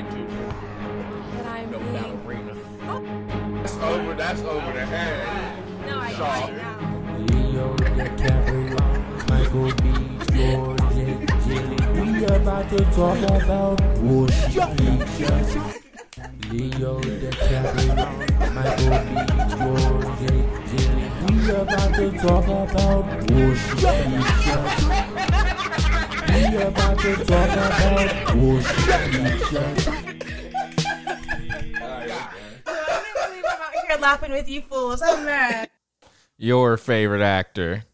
tried to. But I'm No being. ballerina. Oh, That's over. That's over the head. no, I Shaw. got it now. Leo DiCaprio, Michael B. Jordan, Jilly. We about to talk about motion pictures. Leo DiCaprio, Michael B. Jordan, Jilly. We are about to talk about motion pictures. We about to talk about motion. I can't believe I'm out here laughing with you fools. I'm mad. Your favorite actor,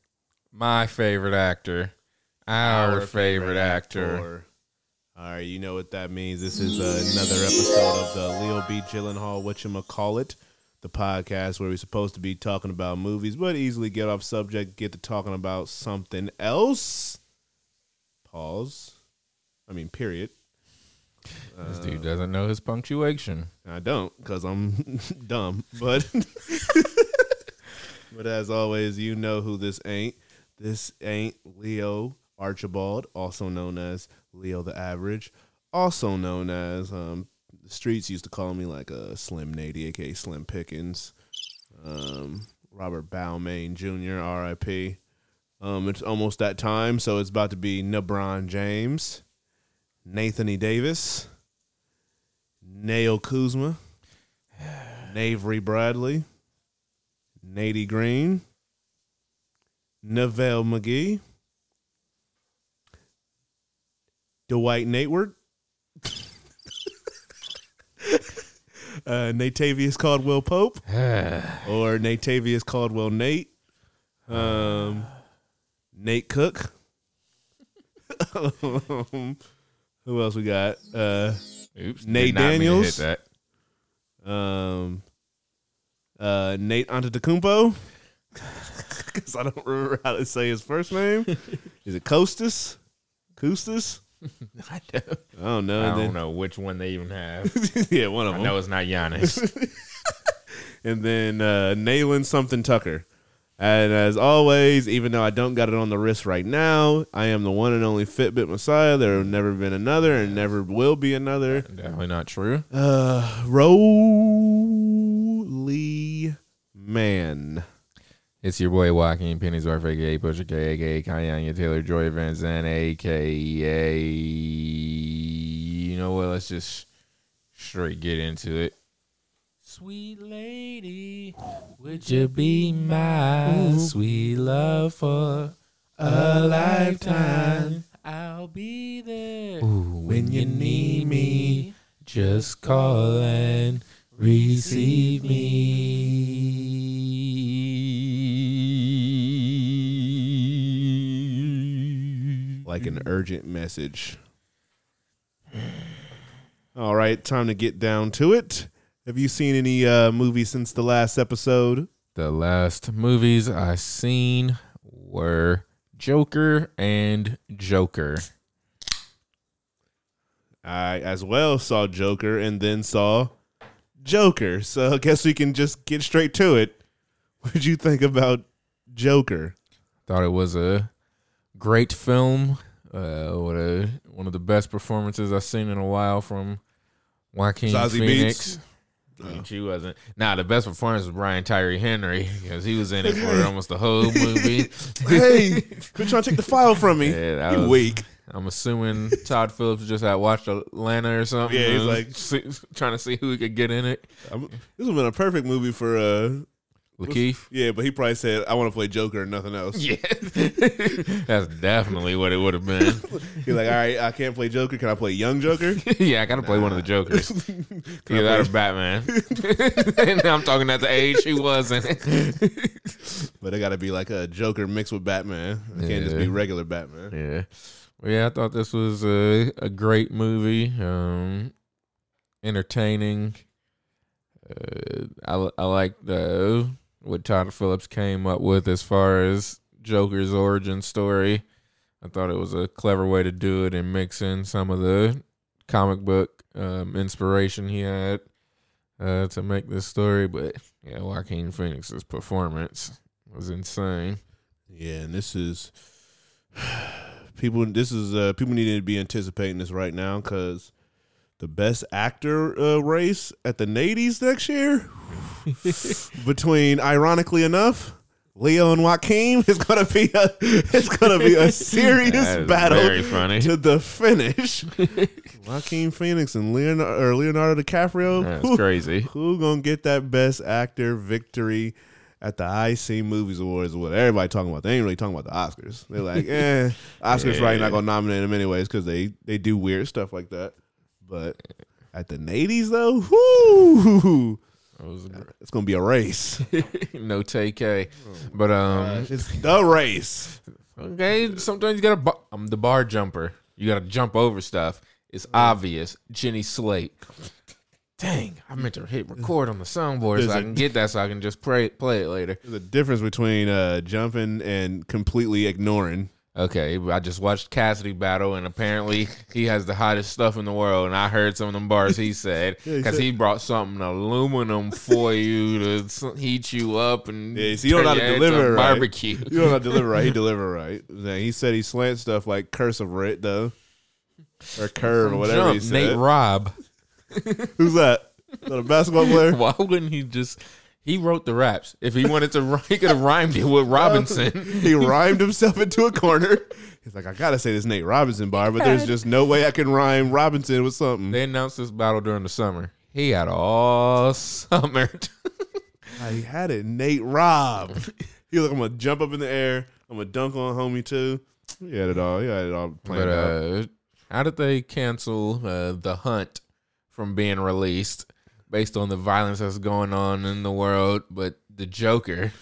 my favorite actor, our, favorite, actor. actor. All right, you know what that means. This is uh, another episode of the Leo B. Gyllenhaal Whatchamacallit, the podcast where we're supposed to be talking about movies, but easily get off subject, get to talking about something else. Pause. I mean, period. This dude doesn't know his punctuation. I don't because I'm dumb. But but as always, you know who this ain't. This ain't Leo Archibald, also known as Leo the Average, also known as um, the streets used to call me like a Slim Nady, aka Slim Pickens. Um, Robert Balmain Jr., R.I.P. Um, it's almost that time, so it's about to be LeBron James, Nathany Davis. Nail Kuzma, Navery Bradley, Nady Green, Neville McGee, Dwight Nateward, uh, Natavius Caldwell Pope, or Natavius Caldwell Nate, um, Nate Cook. Um, Who else we got? Uh, Oops. Nate did not mean to Daniels? um, uh, Nate Antetokounmpo. Because I don't remember how to say his first name. Is it Costas? Costas? I don't, I don't know. I don't then- know which one they even have. yeah, one of I them. know it's not Giannis. and then uh, Nayland something Tucker. And as always, even though I don't got it on the wrist right now, I am the one and only Fitbit Messiah. There have never been another, and never will be another. Definitely not true. Uh, Rolly Man. It's your boy Walking Joaquin Pennyworth, aka Pusha K, aka Kanye Taylor Joy Van Zandt, aka you know what? Let's just straight get into it. Sweet lady, would you be my sweet love for a lifetime? I'll be there when you need me. Just call and receive me. like an urgent message. All right, time to get down to it. Have you seen any uh, movies since the last episode? The last movies I seen were Joker and Joker. I as well saw Joker and then saw Joker. So I guess we can just get straight to it. What did you think about Joker? Thought it was a great film. Uh, what a one of the best performances I've seen in a while from Joaquin Zazie Phoenix. Beetz? She wasn't. Nah, the best performance was Brian Tyree Henry because he was in it for almost the whole movie. hey, quit trying to take the file from me. Yeah, you was- weak. I'm assuming Todd Phillips just had watched Atlanta or something. Yeah, he's like- see, trying to see who he could get in it. I'm- this would have been a perfect movie for uh Lakeith. yeah, but he probably said I want to play Joker and nothing else. Yeah, that's definitely what it would have been. He's like, all right, I can't play Joker. Can I play Young Joker? yeah, I gotta play one of the Jokers. I Either that or Batman. and I'm talking at the age he was in. but it got to be like a Joker mixed with Batman. It can't just be regular Batman. yeah, well, yeah. I thought this was a, a great movie. Um, entertaining. Uh, I I like the what Todd Phillips came up with as far as Joker's origin story. I thought it was a clever way to do it and mix in some of the comic book um, inspiration he had uh, to make this story. But yeah, Joaquin Phoenix's performance was insane. Yeah, and this is people. This is uh, people need to be anticipating this right now because the best actor uh, race at the Nadies next year between, ironically enough, Leo and Joaquin is gonna be a it's gonna be a serious battle very funny. to the finish. Joaquin Phoenix and Leonardo, or Leonardo DiCaprio. That's who, crazy. Who gonna get that best actor victory at the IC Movies Awards? What everybody talking about? They ain't really talking about the Oscars. They're like, eh, Oscars Yeah. probably not gonna nominate them anyways because they they do weird stuff like that. But at the Nadies though, whoo, it's gonna be a race. no TK. But um, it's the race. okay. Sometimes you gotta. Bu- I'm the bar jumper. You gotta jump over stuff. It's obvious. Jenny Slate. Dang, I meant to hit record on the soundboard There's so I can get that so I can just play play it later. There's a difference between uh, jumping and completely ignoring. Okay, I just watched Cassidy battle, and apparently he has the hottest stuff in the world. And I heard some of them bars he said Yeah, he because he brought something aluminum for you to heat you up and Yeah, so you don't know how to deliver right. barbecue. You don't know how to deliver right. He deliver right. Then He said he slant stuff like cursive right though, or curve or whatever Jump, he said. Nate Robb. Who's that? Is that a basketball player? Why wouldn't he just? He wrote the raps. If he wanted to, ri- he could have rhymed it with Robinson. he rhymed himself into a corner. He's like, I gotta say this Nate Robinson bar, but there's just no way I can rhyme Robinson with something. They announced this battle during the summer. He had all summer. I had it, Nate Rob. he was like, I'm gonna jump up in the air. I'm gonna dunk on homie too. He had it all. He had it all planned but out. uh, how did they cancel uh, the Hunt from being released based on the violence that's going on in the world? But the Joker,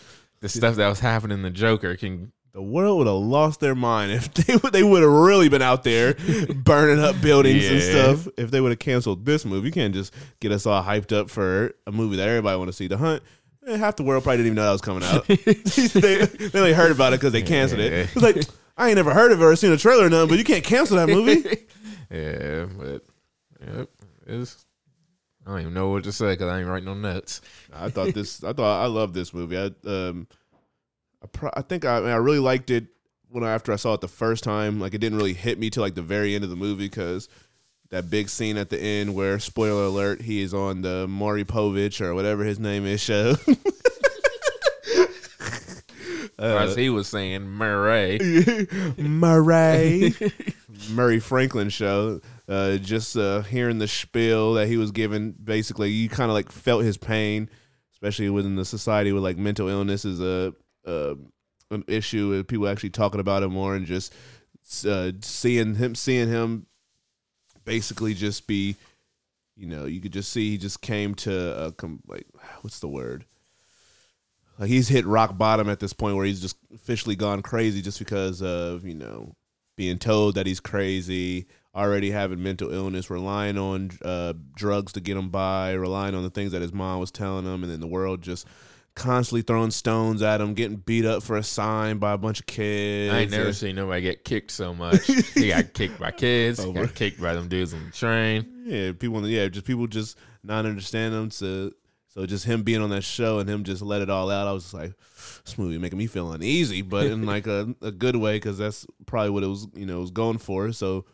the stuff that was happening in the Joker, can The world would have lost their mind if they would they would have really been out there burning up buildings and stuff. If they would have canceled this movie, you can't just get us all hyped up for a movie that everybody want to see. The Hunt. eh, Half the world probably didn't even know that was coming out. they, they only heard about it because they canceled Yeah. it. It's like I ain't never heard of it or seen a trailer or nothing, but you can't cancel that movie. yeah, but yep, it's. I don't even know what to say because I ain't writing no notes. I thought this. I thought I love this movie. I um, I, pro- I think I, I really liked it when I, after I saw it the first time. Like it didn't really hit me till like the very end of the movie because that big scene at the end where spoiler alert he is on the Maury Povich or whatever his name is show. As he was saying, Murray. Murray Murray Franklin show. Uh, just uh, hearing the spiel that he was given, basically, you kind of like felt his pain, especially within the society with like mental illness is a, a an issue, and people actually talking about it more, and just uh, seeing him, seeing him, basically just be, you know, you could just see he just came to a like what's the word. Like he's hit rock bottom at this point where he's just officially gone crazy just because of, you know, being told that he's crazy, already having mental illness, relying on uh, drugs to get him by, relying on the things that his mom was telling him, and then the world just constantly throwing stones at him, getting beat up for a sign by a bunch of kids. I ain't never and- seen nobody get kicked so much. he got kicked by kids. He got kicked by them dudes on the train. Yeah, people. Yeah, just people just not understand him. So, so just him being on that show and him just let it all out. I was just like, this movie making me feel uneasy, but in like a, a good way because that's probably what it was. You know, was going for. So,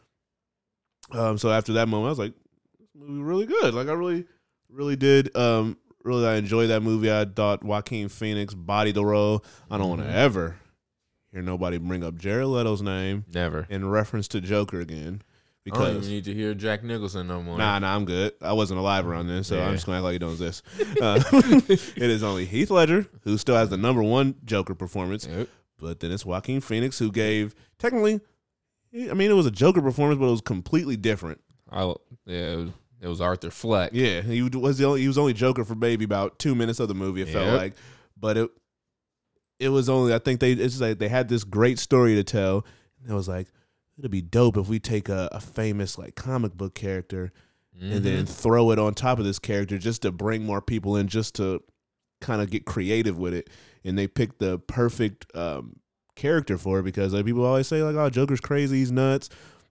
um, so after that moment, I was like, this movie really good. Like I really, really did. Um, really, I enjoyed that movie. I thought Joaquin Phoenix bodied the role. I don't want to ever hear nobody bring up Jared Leto's name Never. in reference to Joker again I don't even need to hear Jack Nicholson no more. Nah, nah, I'm good. I wasn't alive around then, so Yeah. I'm just gonna act like you don't exist. Uh, it is only Heath Ledger who still has the number one Joker performance, Yep. but then it's Joaquin Phoenix who gave technically. I mean, it was a Joker performance, but it was completely different. I, yeah, it was, it was Arthur Fleck. Yeah, he was the only, he was only Joker for maybe about two minutes of the movie. It felt like, but it it was only I think they it's like they had this great story to tell. And it was like it'd be dope if we take a, a famous like comic book character and then Mhm. throw it on top of this character just to bring more people in, just to kind of get creative with it. And they picked the perfect um, character for it because like people always say like, "Oh, Joker's crazy, he's nuts,"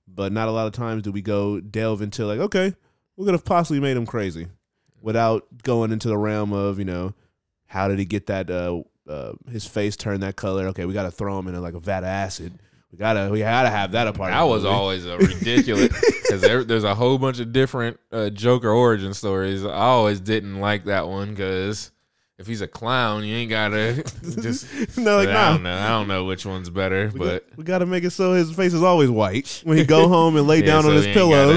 but not a lot of times do we go delve into like, okay, we could have possibly made him crazy without going into the realm of you know how did he get that uh, uh, his face turned that color? Okay, we got to throw him in like a vat of acid. We gotta we gotta have that a part. That was movie. always a ridiculous because there, there's a whole bunch of different uh, Joker origin stories. I always didn't like that one because if he's a clown, you ain't gotta just. no, like I don't know. I don't know which one's better, We, but got, we gotta make it so his face is always white when he go home and lay Yeah, down so on his pillow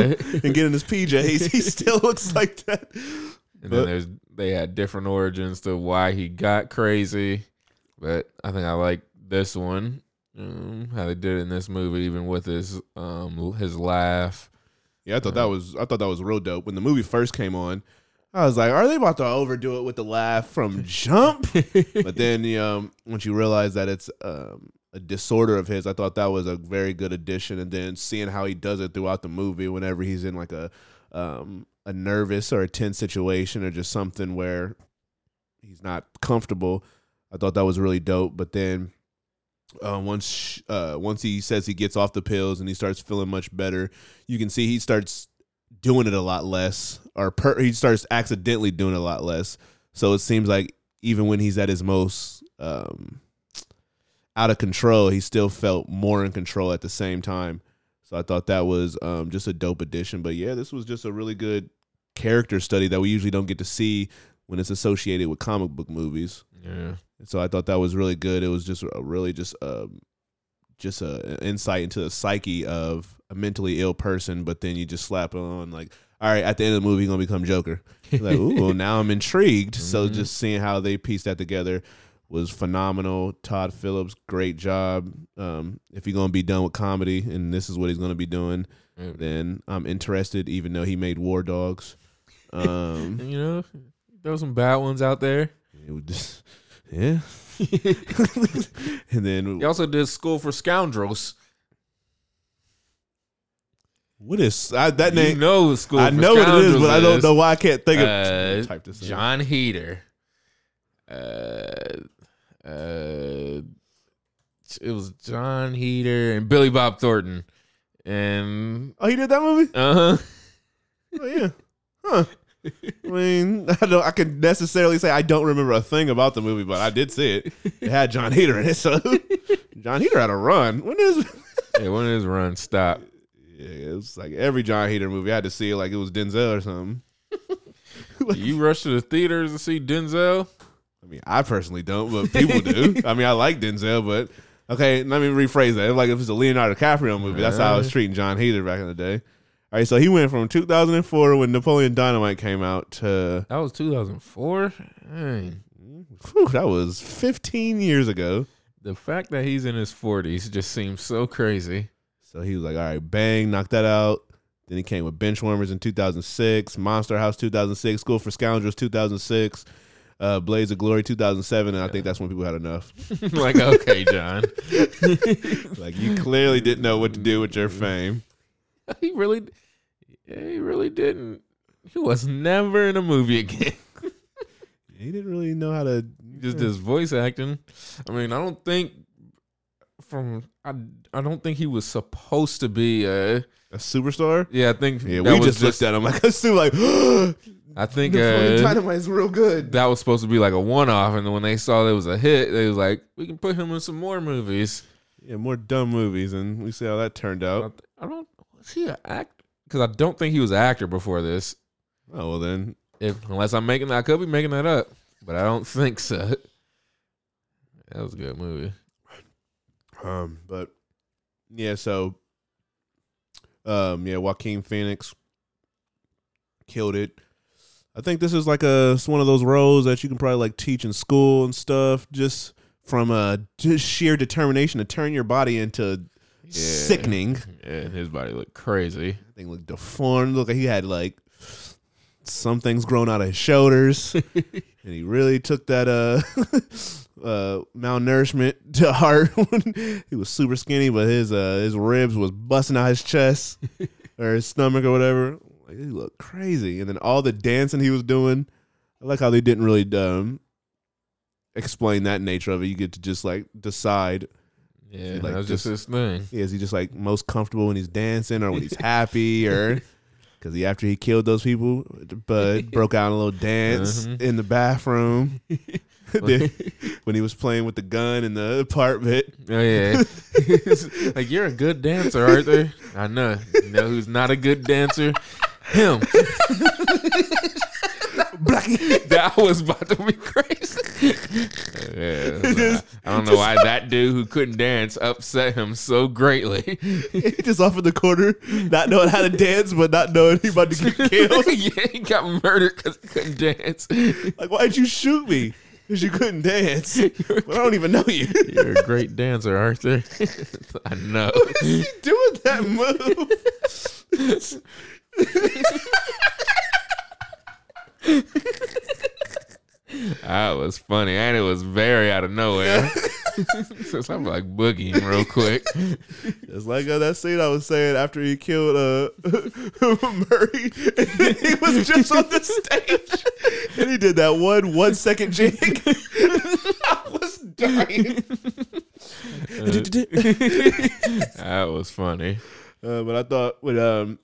and get in his PJs. He still looks like that. and But- then there's they had different origins to why he got crazy. But I think I like this one. Um, how they did it in this movie, even with his um his laugh. Yeah, I thought that was I thought that was real dope. When the movie first came on, I was like, "Are they about to overdo it with the laugh from Jump?" but then, know, once you realize that it's um, a disorder of his, I thought that was a very good addition. And then seeing how he does it throughout the movie, whenever he's in like a um, a nervous or a tense situation or just something where he's not comfortable, I thought that was really dope. But then uh, once uh, once he says he gets off the pills and he starts feeling much better, you can see he starts doing it a lot less, or per- he starts accidentally doing a lot less. So it seems like even when he's at his most um, out of control, he still felt more in control at the same time. So I thought that was um, just a dope addition. But yeah, this was just a really good character study that we usually don't get to see when it's associated with comic book movies. Yeah. So I thought that was really good. It was just a really just um just a insight into the psyche of a mentally ill person, but then you just slap it on like, all right, at the end of the movie, you're gonna become Joker. Like, ooh, well, now I'm intrigued. So Mhm. just seeing how they pieced that together was phenomenal. Todd Phillips, great job. Um, if you're gonna be done with comedy, and this is what he's gonna be doing, Yeah. then I'm interested. Even though he made War Dogs, um, you know, throw some bad ones out there. it was just, yeah. and then He also did School for Scoundrels. What is I, that You name? know School I know what it is, but I don't know why I can't think of. Uh, type this in. Jon Heder. Uh, uh, it was Jon Heder and Billy Bob Thornton. And Oh, he did that movie. uh huh. Oh yeah, huh? I mean, I don't. I can necessarily say I don't remember a thing about the movie, but I did see it. It had Jon Heder in it, so Jon Heder had a run. When is? yeah, when his run stop? Yeah, it was like every Jon Heder movie. I had to see it like it was Denzel or something. You rush to the theaters to see Denzel. I mean, I personally don't, but people do. I mean, I like Denzel, but okay, let me rephrase that. Like if it's a Leonardo DiCaprio movie, that's how I was uh-huh. treating Jon Heder back in the day. All right, so he went from 2004 when Napoleon Dynamite came out to That was 2004. Dang. whew, that was 15 years ago. The fact that he's in his 40s just seems so crazy. So he was like, all right, bang, knock that out. Then he came with Benchwarmers in 2006, Monster House 2006, School for Scoundrels 2006, uh, Blaze of Glory 2007, and I think that's when people had enough. like, okay, John. Like you clearly didn't know what to do with your fame. he really, yeah, he really didn't. He was never in a movie again. He didn't really know how to just does voice acting. I mean, I don't think from I, I don't think he was supposed to be a. a superstar. Yeah, I think Yeah, that we was just, looked at him like a super like. I think Napoleon uh, Dynamite's real good. that was supposed to be like a one-off, and when they saw it was a hit, they was like, "We can put him in some more movies." Yeah, more dumb movies, and we see how that turned out. I don't was he an actor? Because I don't think he was an actor before this. Oh well, then If unless I'm making, that, I could be making that up, but I don't think so. That was a good movie. Um, but yeah, so um, yeah, Joaquin Phoenix killed it. I think this is like a it's one of those roles that you can probably like teach in school and stuff, just from a just sheer determination to turn your body into sickening. Yeah, and his body looked crazy. I think looked deformed. Look, he had like some things growing out of his shoulders, and he really took that uh uh malnourishment to heart. he was super skinny, but his uh his ribs was busting out his chest or his stomach or whatever. Like he looked crazy, and then all the dancing he was doing. I like how they didn't really um explain that nature of it. You get to just like decide Yeah, Like, that was just his thing. is he just like most comfortable when he's dancing or when he's happy or because he after he killed those people, but broke out in a little dance Mhm. in the bathroom. When he was playing with the gun in the apartment. Oh yeah, like you're a good dancer, Arthur. I know. You know who's not a good dancer? Him. that was about to be crazy. Yeah, I don't know why that dude who couldn't dance upset him so greatly. He just off in the corner, not knowing how to dance, but not knowing he about to get killed. yeah, he got murdered because he couldn't dance. Like, why'd you shoot me? Because you couldn't dance. But I don't even know you. You're a great dancer, Arthur. I know. What is he doing that move? That was funny, and it was very out of nowhere. so I'm like boogieing real quick. It's like uh, that scene I was saying after he killed uh, Murray, he was just on the stage, and he did that one one second jig. I was dying. That was funny. Uh, but I thought with um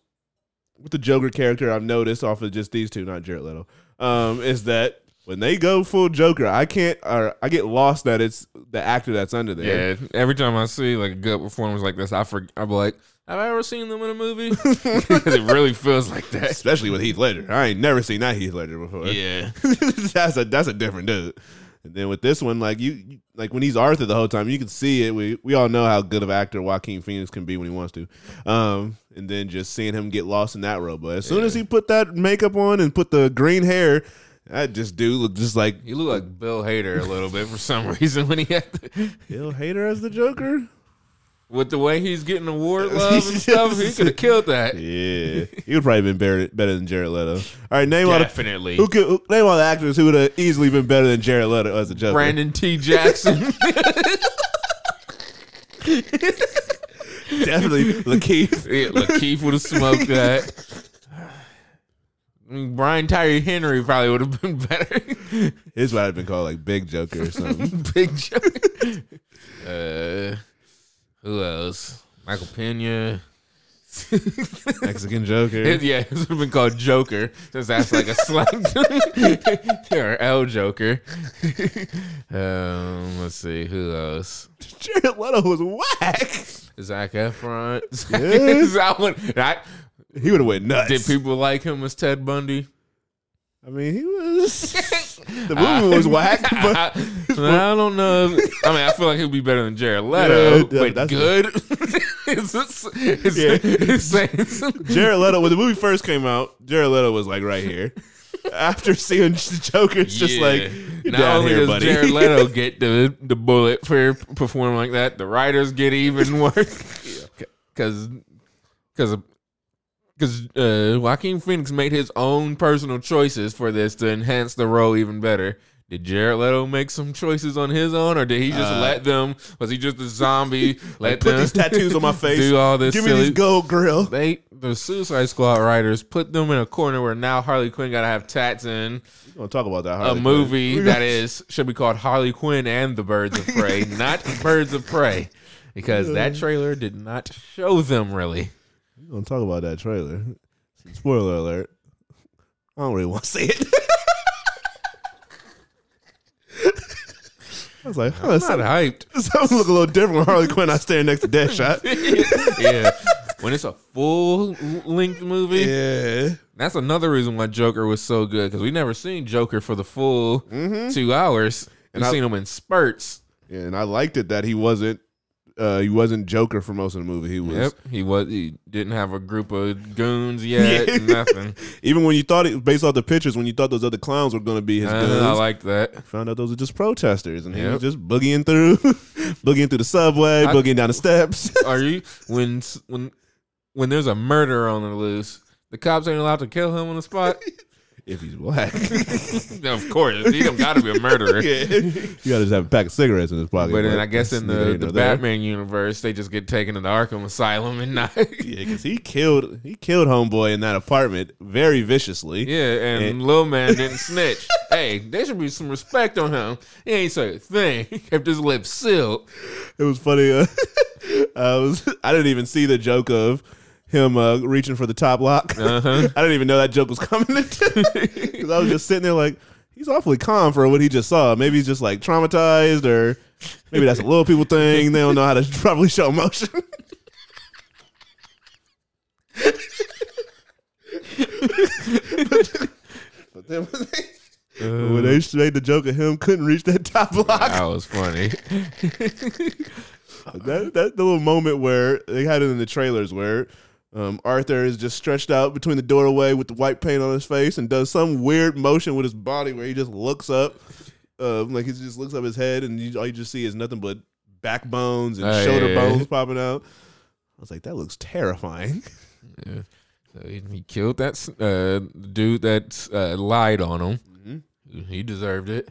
with the Joker character, I've noticed off of just these two, not Jared Leto, um, is that when they go full Joker, I can't or I get lost that it's the actor that's under there. Yeah, every time I see like a good performance like this, I forget. I'm like, have I ever seen them in a movie? It really feels like that. Especially with Heath Ledger. I ain't never seen that Heath Ledger before. Yeah, that's a that's a different dude. And then with this one, like you, you- like when he's Arthur the whole time, you can see it. We we all know how good of actor Joaquin Phoenix can be when he wants to. Um, and then just seeing him get lost in that role. But as soon as he put that makeup on and put the green hair, that just dude looked just like he looked like Bill Hader a little bit for some reason when he had the, Bill Hader as the Joker. With the way he's getting award love and stuff. He could have killed that. Yeah, he would probably been better better than Jared Leto. All right, name all the Definitely. who could who, name all the actors who would have easily been better than Jared Leto as a Joker. Brandon T. Jackson. definitely Lakeith. Yeah, Lakeith would have smoked that. I mean, Brian Tyree Henry probably would have been better. His might have been called like Big Joker or something. Big joke. Uh, who else? Michael Pena. Mexican Joker. yeah, it would have been called Joker. Since that's like a slang or L Joker. um, let's see who else. Jared Leto was whack. Zac Efron. Yeah. that one. I, He would have went nuts. did people like him as Ted Bundy? I mean, he was. the movie was whack, but I, I don't know. I mean, I feel like he'd be better than Jared Leto, Yeah, but that's- good. it's, it's, it's, Yeah. it's. Jared Leto, when the movie first came out, Jared Leto was like right here. After seeing the Joker, it's just Yeah. like you're not only here, does buddy. Jared Leto get the the bullet for performing like that, the writers get even worse because because because uh, Joaquin Phoenix made his own personal choices for this to enhance the role even better. Did Jared Leto make some choices on his own, or did he just Uh, let them? Was he just a zombie? let Put them these tattoos on my face. Do all this Give me this gold grill. they the Suicide Squad writers put them in a corner where now Harley Quinn gotta have tats in We're gonna talk about that. a Quinn. movie that is should be called Harley Quinn and the Birds of Prey, not Birds of Prey, because that trailer did not show them really. We're gonna talk about that trailer. Spoiler alert. I don't really want to see it. I was like, huh, I'm something, hyped. something look a little different when Harley Quinn. I stand next to Deadshot. yeah, when it's a full length movie, yeah. that's another reason why Joker was so good because we never seen Joker for the full mm-hmm. two hours. We've And I- seen him in spurts. Yeah, and I liked it that he wasn't uh he wasn't Joker for most of the movie. He was Yep, he was. He didn't have a group of goons yet. Yeah. Nothing. even when you thought it based off the pictures, when you thought those other clowns were gonna be his Uh, I goons, like that. found out those were just protesters, and he was just boogieing through, boogieing through the subway, I- boogieing down the steps. Are you when when when there's a murder on the loose? The cops ain't allowed to kill him on the spot. If he's black, of course, he don't got to be a murderer. yeah, you gotta just have a pack of cigarettes in his pocket. But then I guess in the, the. Batman universe, they just get taken to the Arkham Asylum and not. yeah, because he killed he killed homeboy in that apartment very viciously. Yeah, and And- Lil Man didn't snitch. hey, there should be some respect on him. He ain't say a thing. He kept his lips sealed. It was funny. Uh, I was I didn't even see the joke of him uh, reaching for the top lock. Uh-huh. I didn't even know that joke was coming. Because I was just sitting there like, he's awfully calm for what he just saw. Maybe he's just like traumatized, or maybe that's a little people thing. They don't know how to properly show emotion. but then when they, when they made the joke of him couldn't reach that top block, That was funny. that that little moment where they had it in the trailers where um, Arthur is just stretched out between the doorway with the white paint on his face and does some weird motion with his body where he just looks up, uh, like he just looks up his head and you, all you just see is nothing but backbones and Oh, shoulder yeah, yeah. bones popping out. I was like, that looks terrifying. Yeah. So he, he killed that uh, dude that uh, lied on him. Mm-hmm. He deserved it.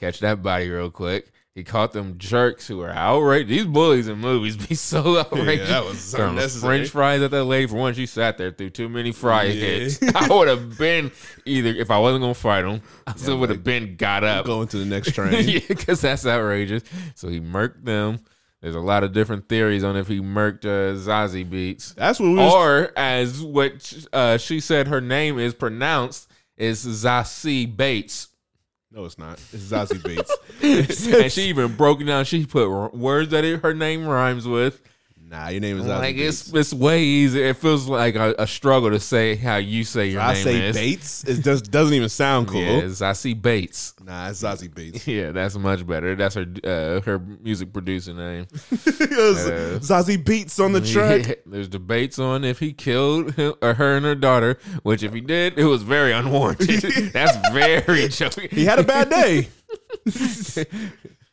Catch that body real quick. He caught them jerks who were outrageous. These bullies in movies be so outrageous. that was unnecessary. French fries at that lady. For once, she sat there through too many fry Yeah. hits. I would have been either if I wasn't gonna fight him. I still would have like, been got up. Going to the next train. yeah, because that's outrageous. So he murked them. There's a lot of different theories on if he murked uh, Zazie Beetz, That's what we was, or as what uh, she said her name is pronounced is Zazie Bates. No, it's not. It's Zazie Beetz. and she even broke down. She put words that it, her name rhymes with. Nah, your name is like it's it's way easier. It feels like a, a struggle to say how you say your I name I say is. Bates. It just doesn't even sound cool. Yeah, it's Zazie Bates. Nah, it's Zazie Beats. Yeah, that's much better. That's her uh, her music producer name. Was Zazie Beats on the track. Yeah, there's debates on if he killed him, or her and her daughter. Which, if he did, it was very unwarranted. That's very joking. He had a bad day.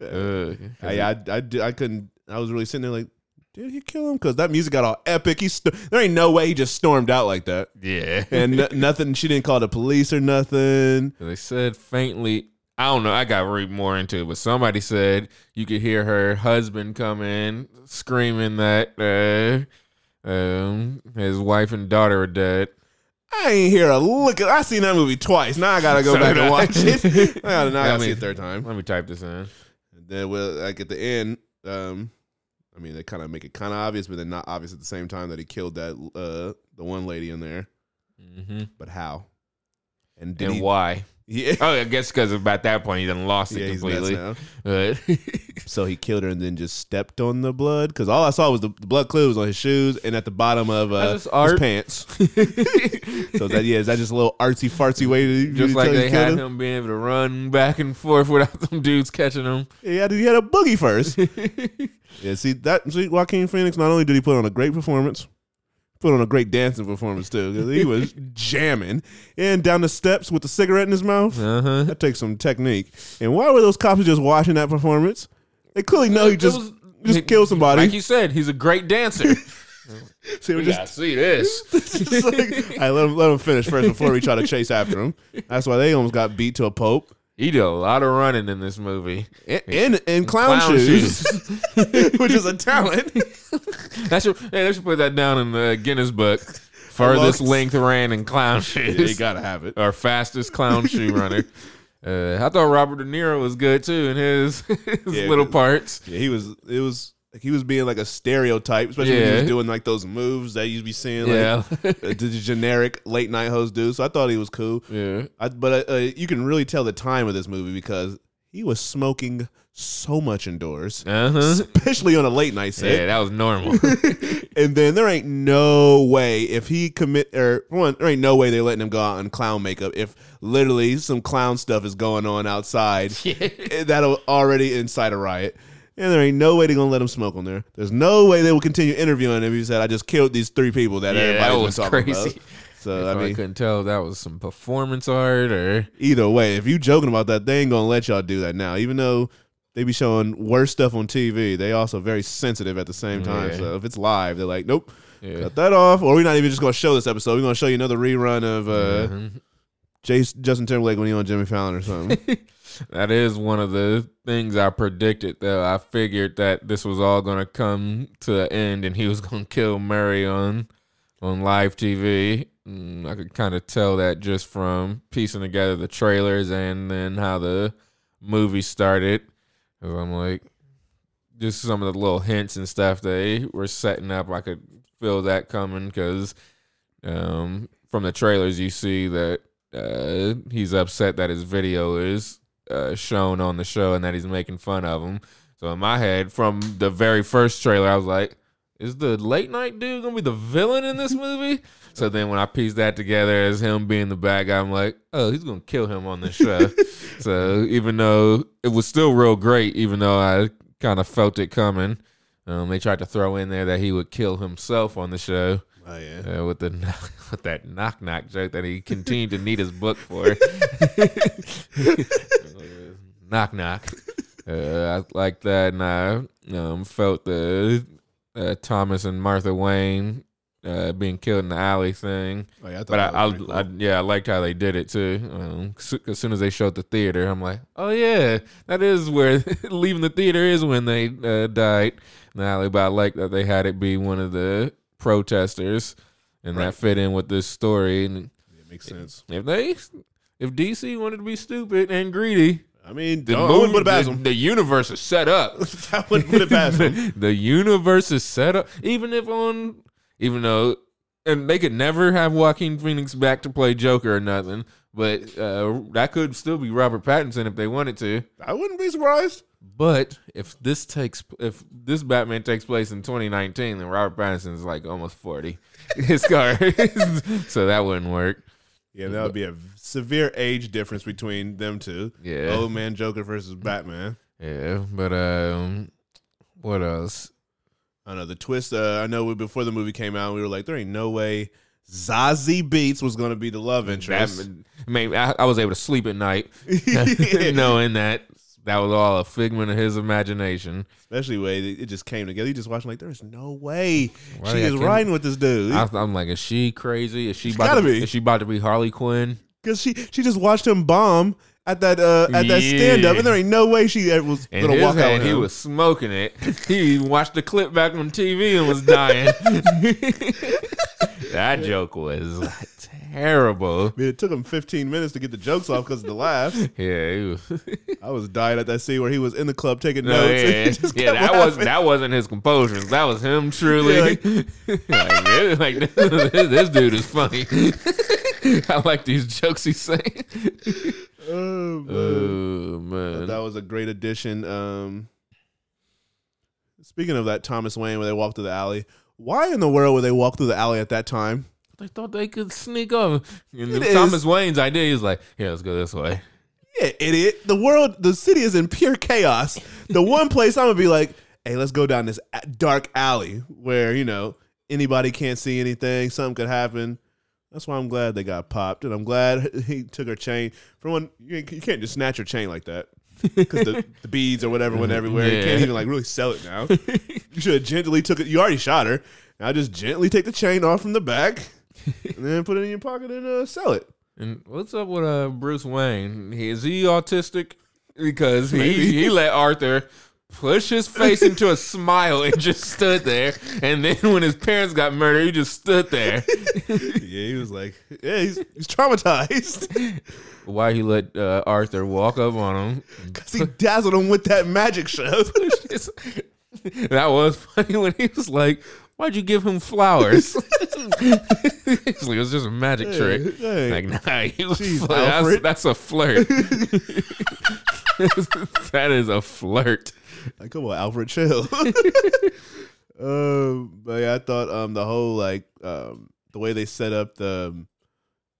Uh, I, I, I, I couldn't. I was really sitting there like, did he kill him? Because that music got all epic. He st- there ain't no way he just stormed out like that. yeah, And n- nothing. She didn't call the police or nothing. they said faintly. I don't know. I got to read more into it, but somebody said you could hear her husband come in screaming that uh, um, his wife and daughter are dead. I ain't hear a look. At, I seen that movie twice. Now I gotta go So back and watch it. I gotta, now I gotta see it third time. Let me type this in. And then, well, like at the end, um, I mean, they kind of make it kind of obvious, but then not obvious at the same time that he killed that uh the one lady in there. hmm But how? And did And he? why? Yeah, Oh, I guess because about that point he then lost yeah, it completely. So he killed her and then just stepped on the blood because all I saw was the, the blood clue was on his shoes and at the bottom of uh, his pants. so that yeah, is that just a little artsy fartsy way to just like they had him being able to run back and forth without them dudes catching him. He had, he had a boogie first. yeah, see that see Joaquin Phoenix. Not only did he put on a great performance, put on a great dancing performance too. 'cause he was jamming and down the steps with a cigarette in his mouth. Uh huh. That takes some technique. And why were those cops just watching that performance? They clearly know he just just killed somebody. Like you said, he's a great dancer. they we just gotta see this. Like, right, let him, let him finish first before we try to chase after him. That's why they almost got beat to a pope. He did a lot of running in this movie. In, in, in clown, Clown shoes, which is a talent. That should, hey, they should put that down in the Guinness book. Furthest length ran in clown Yeah, you gotta have it. Our fastest clown shoe runner. Uh, I thought Robert De Niro was good too in his, his Yeah, little parts. Yeah, he was. It was like he was being like a stereotype, especially when he Yeah. was doing like those moves that you'd be seeing, like Yeah, uh, the generic late night host do. So I thought he was cool. yeah. I, but uh, uh, you can really tell the time of this movie because he was smoking so much indoors, Uh huh. especially on a late night set. Yeah, that was normal. and then there ain't no way if he commit or for one, there ain't no way they're letting him go out in clown makeup if literally some clown stuff is going on outside. That'll already incite a riot. And there ain't no way they're gonna let him smoke on there. There's no way they will continue interviewing him. He said, "I just killed these three people that Yeah, been was talking crazy. about." So I I, mean, couldn't tell if that was some performance art or either way, if you joking about that, they ain't gonna let y'all do that now. Even though they be showing worse stuff on TV, they also very sensitive at the same time. Yeah. So if it's live, they're like, "Nope, yeah. cut that off," or we're not even just gonna show this episode. We're gonna show you another rerun of uh, Mhm. Jace, Justin Timberlake when he on Jimmy Fallon or something. That is one of the things I predicted. Though I figured that this was all going to come to an end, and he was going to kill Murray on on live TV. Mm, I could kind of tell that just from piecing together the trailers and then how the movie started. 'Cause I'm like, just some of the little hints and stuff they were setting up. I could feel that coming because um, from the trailers you see that uh, he's upset that his video is uh, shown on the show and that he's making fun of him. So in my head, from the very first trailer, I was like, "Is the late night dude gonna be the villain in this movie?" so then when I pieced that together as him being the bad guy, I'm like, "Oh, he's gonna kill him on this show." so even though it was still real great, even though I kind of felt it coming, um, they tried to throw in there that he would kill himself on the show Oh yeah. uh, with the with that knock knock joke that he continued to need his book for. knock knock. Uh, I like that, and I um, felt the uh, Thomas and Martha Wayne uh, being killed in the alley thing. Oh, yeah I But I, I, pretty I, yeah, I liked how they did it too. Um, so- as soon as they showed the theater, I'm like, oh yeah, that is where leaving the theater is when they uh, died in the alley. But I like that they had it be one of the protesters, and Right. that fit in with this story. And it makes sense. if they, if DC wanted to be stupid and greedy, I mean, the, put it past the, the universe is set up. I wouldn't put it past them. the, the universe is set up. Even if on, even though, and they could never have Joaquin Phoenix back to play Joker or nothing, but uh, that could still be Robert Pattinson if they wanted to. I wouldn't be surprised. But if this takes, if this Batman takes place in 2019, then Robert Pattinson is like almost 40. His car, so that wouldn't work. Yeah, that would be a severe age difference between them two. Yeah. Old man Joker versus Batman. Yeah, but um, what else? I know the twist. Uh, I know we, before the movie came out, we were like, there ain't no way Zazie Beetz was going to be the love interest. That, I mean, I, I was able to sleep at night knowing that that was all a figment of his imagination. Especially the way it just came together. You just watching like, there's no way Why she is riding with this dude. I, I'm like, is she crazy? Is she She's about to be. Is she about to be Harley Quinn? Because she she just watched him bomb at that uh, at that Yeah. stand up, and there ain't no way she was In gonna walk out. he was smoking it. He watched the clip back on TV and was dying. that joke was terrible. I mean, it took him 15 minutes to get the jokes off because of the laughs. Yeah, was. I was dying at that scene where he was in the club taking No, notes. yeah, yeah, that was that wasn't his composure. That was him truly. Yeah, like, like- like, this, this dude is funny. I like these jokes he's saying. Oh, man. Oh man, that was a great addition. Um, speaking of that Thomas Wayne, where they walked through the alley, why in the world would they walk through the alley at that time? they thought they could sneak up. And It Thomas is. Wayne's idea, was like, "Here, let's go this way." Yeah, idiot. The world, the city is in pure chaos. The one place I'm gonna be like, hey, let's go down this dark alley where you know anybody can't see anything. Something could happen. That's why I'm glad they got popped, and I'm glad he took her chain. For one, you, you can't just snatch her chain like that because the, the beads or whatever went everywhere. You can't even like really sell it now. you should have gently took it. You already shot her. Now just gently take the chain off from the back, and then put it in your pocket and uh, sell it. And what's up with uh Bruce Wayne? Is he autistic? Because he he let Arthur push his face into a smile and just stood there. And then when his parents got murdered, he just stood there. Yeah, he was like, yeah, he's, he's traumatized. Why he let uh, Arthur walk up on him? Because he dazzled him with that magic show. That was funny when he was like, "Why'd you give him flowers?" It was just a magic trick. hey. Like, nah, he was Jeez. That's, that's a flirt. that is a flirt. Like, come on, Alfred, chill. um, but yeah, I thought um the whole like um the way they set up the um,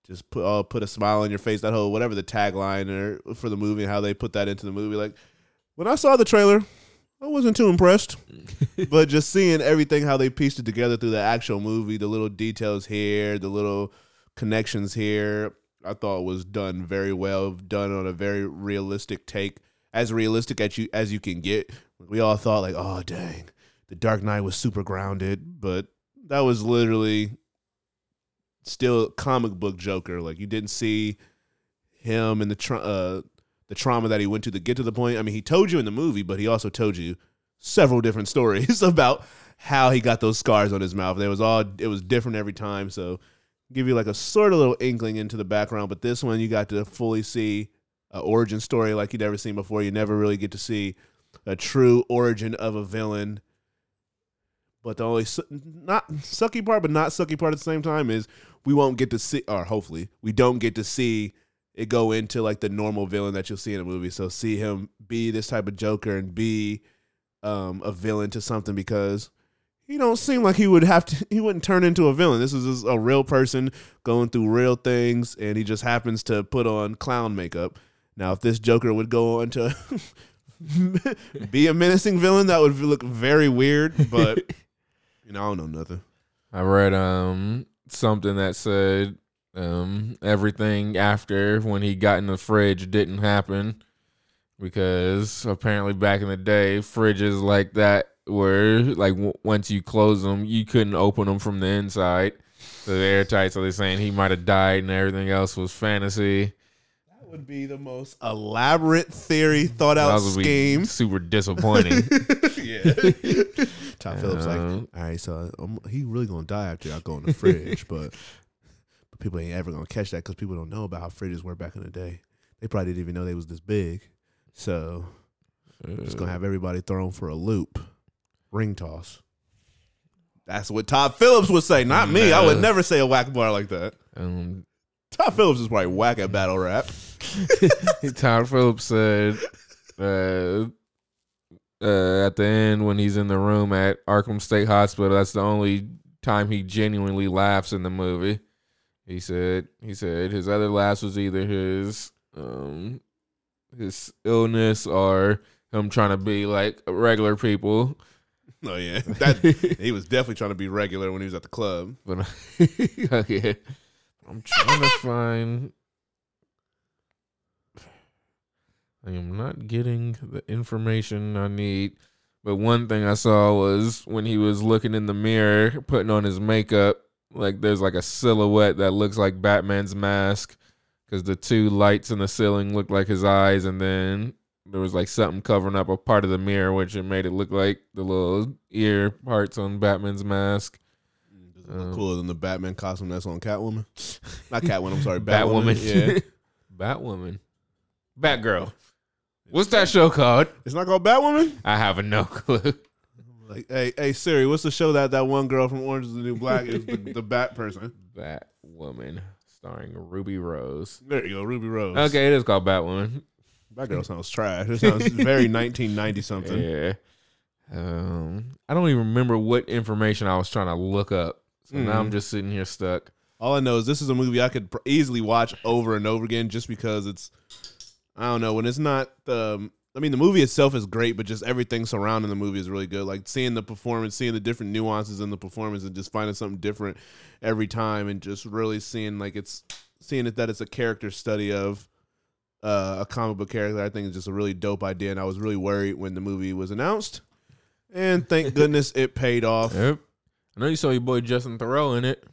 just put oh, put a smile on your face. That whole whatever the tagline or for the movie, and how they put that into the movie. Like when I saw the trailer, I wasn't too impressed. but just seeing everything how they pieced it together through the actual movie, the little details here, the little connections here, I thought was done very well, done on a very realistic take, as realistic as you as you can get. We all thought like, oh dang, the Dark Knight was super grounded, but that was literally still comic book Joker. Like you didn't see him and the tra- uh, the trauma that he went to to get to the point. I mean, he told you in the movie, but he also told you several different stories about how he got those scars on his mouth. It was all it was different every time. So give you like a sort of little inkling into the background, but this one you got to fully see a origin story like you'd never seen before. You never really get to see a true origin of a villain But the only su- not sucky part, but not sucky part at the same time is we won't get to see, or hopefully we don't get to see it go into like the normal villain that you'll see in a movie. So see him be this type of Joker and be um, a villain to something because he don't seem like he would have to. He wouldn't turn into a villain. This is a real person going through real things, and he just happens to put on clown makeup. Now, if this Joker would go on to be a menacing villain, that would look very weird. But you know, I don't know nothing. I read um something that said um everything after when he got in the fridge didn't happen because apparently back in the day fridges like that were like w- once you close them you couldn't open them from the inside so they're airtight so they're saying he might have died and everything else was fantasy would be the most elaborate theory, thought out that would be scheme. super disappointing yeah. Todd Phillips like, Um, all right, so um, he really gonna die after I go in the fridge, but but people ain't ever gonna catch that because people don't know about how fridges were back in the day. They probably didn't even know they was this big. So just gonna have everybody thrown for a loop, ring toss. That's what Todd Phillips would say, not me. I would No. never say a whack bar like that. um Todd Phillips is probably whack at battle rap. Todd Phillips said uh, uh, at the end when he's in the room at Arkham State Hospital, that's the only time he genuinely laughs in the movie. He said he said his other laughs was either his um his illness or him trying to be like regular people. Oh yeah, that he was definitely trying to be regular when he was at the club. But okay. I'm trying to find. I am not getting the information I need. But one thing I saw was when he was looking in the mirror, putting on his makeup, like there's like a silhouette that looks like Batman's mask because the two lights in the ceiling looked like his eyes, and then there was like something covering up a part of the mirror, which it made it look like the little ear parts on Batman's mask. Does it look Um, cooler than the Batman costume that's on Catwoman? Not Catwoman. I'm sorry, Batwoman. Batwoman. Yeah, Batwoman. Batgirl. What's that show called? it's not called Batwoman. I have no clue. Like, hey, hey Siri, what's the show that that one girl from Orange Is the New Black is the, the Bat person? Batwoman, starring Ruby Rose. There you go, Ruby Rose. Okay, it is called Batwoman. Batgirl sounds trash. It sounds very 1990 something. Yeah. Um, I don't even remember what information I was trying to look up. So now I'm Mhm. just sitting here stuck. All I know is this is a movie I could pr- easily watch over and over again, just because it's. I don't know when it's not the. I mean, the movie itself is great, but just everything surrounding the movie is really good. Like seeing the performance, seeing the different nuances in the performance, and just finding something different every time, and just really seeing like it's seeing it that it's a character study of uh, a comic book character. I think is just a really dope idea, and I was really worried when the movie was announced, and thank goodness it paid off. Yep. I know you saw your boy Justin Theroux in it.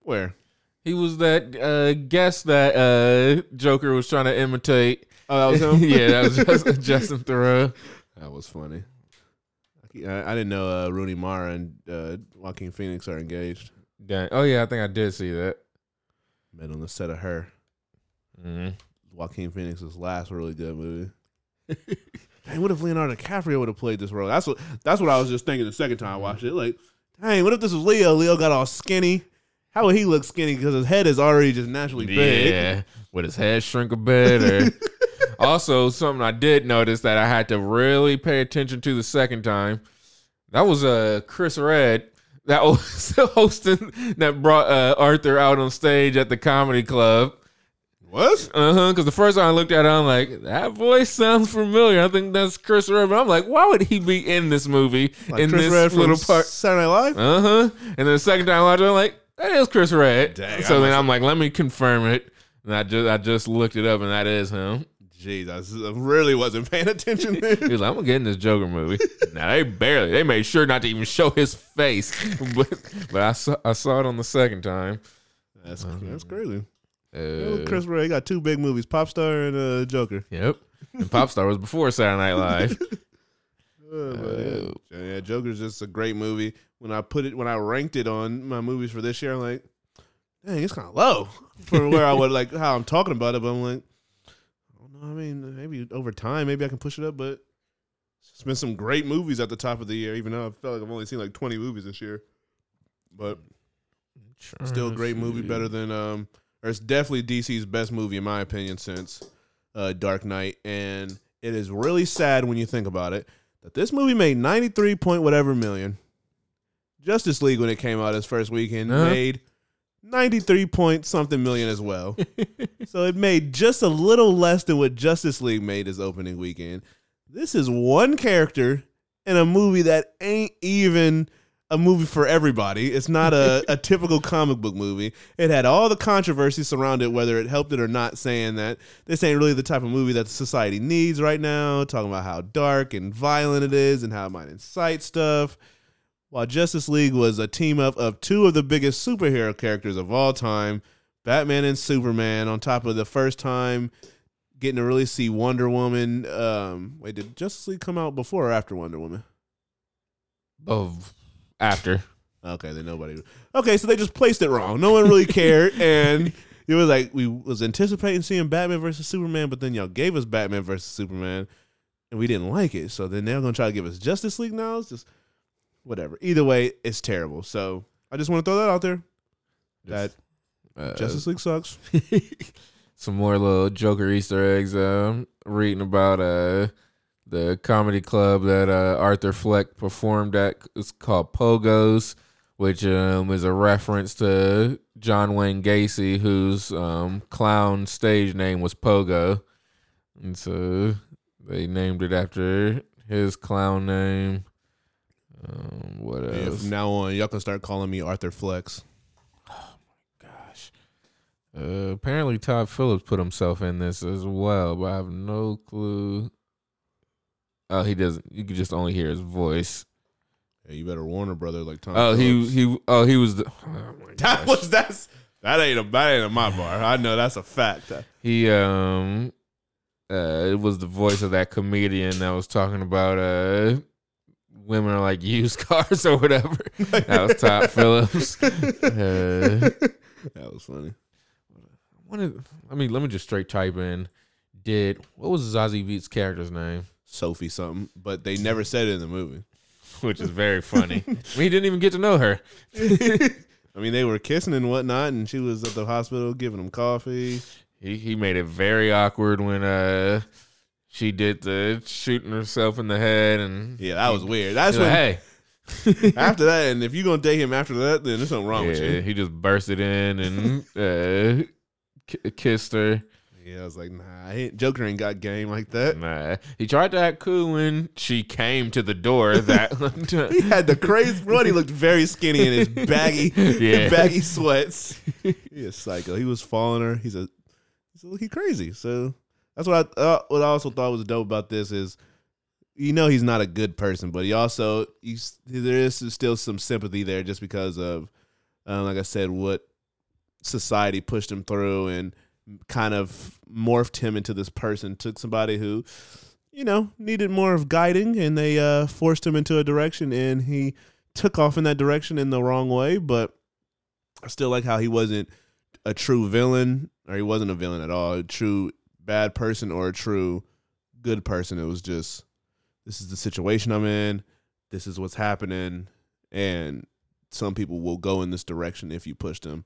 Where? He was that uh, guest that uh, Joker was trying to imitate. Oh, that was him. yeah, that was just Justin Theroux. That was funny. I, I didn't know uh, Rooney Mara and uh, Joaquin Phoenix are engaged. Dang. Oh yeah, I think I did see that. Met on the set of her. Mhm. Joaquin Phoenix's last really good movie. dang, what if Leonardo DiCaprio would have played this role? That's what that's what I was just thinking the second time I watched it. Like, dang, what if this was Leo? Leo got all skinny. How would he look skinny? Because his head is already just naturally big. Yeah, would his head shrink a bit? Or also something I did notice that I had to really pay attention to the second time. That was uh Chris Redd that was hosting that brought uh, Arthur out on stage at the comedy club. What? Uh huh. Because the first time I looked at it, I'm like, that voice sounds familiar. I think that's Chris Redd. But I'm like, why would he be in this movie Like in Chris this little part? Saturday Night Live? Uh huh. And then the second time I watched it, I'm like, that is Chris Redd. Dang, so I then I'm like, let me confirm it. And I just I just looked it up, and that is him. Jeez, I really wasn't paying attention. He was like, I'm gonna get in this Joker movie. now they barely, they made sure not to even show his face, but but I saw I saw it on the second time. that's that's crazy. Uh, Chris Ray got two big movies: Pop Star and uh, Joker. Yep. And Popstar was before Saturday Night Live. Uh, yeah, yeah, Joker's just a great movie. When I put it, when I ranked it on my movies for this year, I'm like, dang, it's kind of low for where I would like how I'm talking about it. But I'm like, I don't know. I mean, maybe over time, maybe I can push it up. But It's been some great movies at the top of the year, even though I felt like I've only seen like 20 movies this year. But still a great movie, better than um or it's definitely DC's best movie in my opinion since uh Dark Knight. And it is really sad when you think about it that this movie made 93 point whatever million. Justice League when it came out its first weekend Uh-huh. made 93 point something million as well. so it made just a little less than what Justice League made its opening weekend. This is one character in a movie that ain't even a movie for everybody. It's not a, a typical comic book movie. It had all the controversy surrounded whether it helped it or not, saying that this ain't really the type of movie that society needs right now, talking about how dark and violent it is and how it might incite stuff. While Justice League was a team up of two of the biggest superhero characters of all time, Batman and Superman, on top of the first time getting to really see Wonder Woman. Um, wait, did Justice League come out before or after Wonder Woman? of after. Okay, then nobody. Okay, so they just placed it wrong. No one really cared, and it was like we was anticipating seeing Batman versus Superman, but then y'all gave us Batman versus Superman, and we didn't like it. So then they're gonna try to give us Justice League now. It's just whatever. Either way, it's terrible. So I just want to throw that out there. That Uh, Justice League sucks. some more little Joker Easter eggs. Um, reading about uh the comedy club that uh, Arthur Fleck performed at. It's called Pogos, which um is a reference to John Wayne Gacy, whose um clown stage name was Pogo, and so they named it after his clown name. Um, what Yeah, else? from now on, y'all can start calling me Arthur Flex. Oh my gosh. Uh, apparently Todd Phillips put himself in this as well, but I have no clue. Oh, he doesn't. You can just only hear his voice. Hey, you better warn a brother like Tom. Oh, he Phillips. he. Oh, he was the. Oh my That gosh. was that's that ain't a that ain't a my bar. I know that's a fact. he um. Uh, it was the voice of that comedian that was talking about uh, women are like used cars or whatever. That was Todd Phillips. Uh, that was funny. is, I mean, let me just straight type in. Did what was Zazie Beetz character's name? Sophie something, but they never said it in the movie. which is very funny. we didn't even get to know her. I mean, they were kissing and whatnot, and she was at the hospital giving him coffee. He he made it very awkward when uh she did the shooting herself in the head and Yeah, that was weird. That's when like, hey, after that, and if you're gonna date him after that, then there's something wrong with you. he just bursted in and uh k- kissed her. Yeah, I was like, nah, ain't- Joker ain't got game like that. Nah, he tried to act cool when she came to the door. That He had the crazy run. He looked very skinny in his baggy, Yeah. baggy sweats. He a psycho. He was following her. He's a, he's crazy. So that's what I uh, what I also thought was dope about this is, you know, he's not a good person, but he also he's there is still some sympathy there just because of, uh, like I said, what society pushed him through and kind of morphed him into this person. Took somebody who, you know, needed more of guiding, and they uh, forced him into a direction, and he took off in that direction in the wrong way. But I still like how he wasn't a true villain, or he wasn't a villain at all, a true bad person or a true good person. It was just this is the situation I'm in, this is what's happening, and some people will go in this direction if you push them,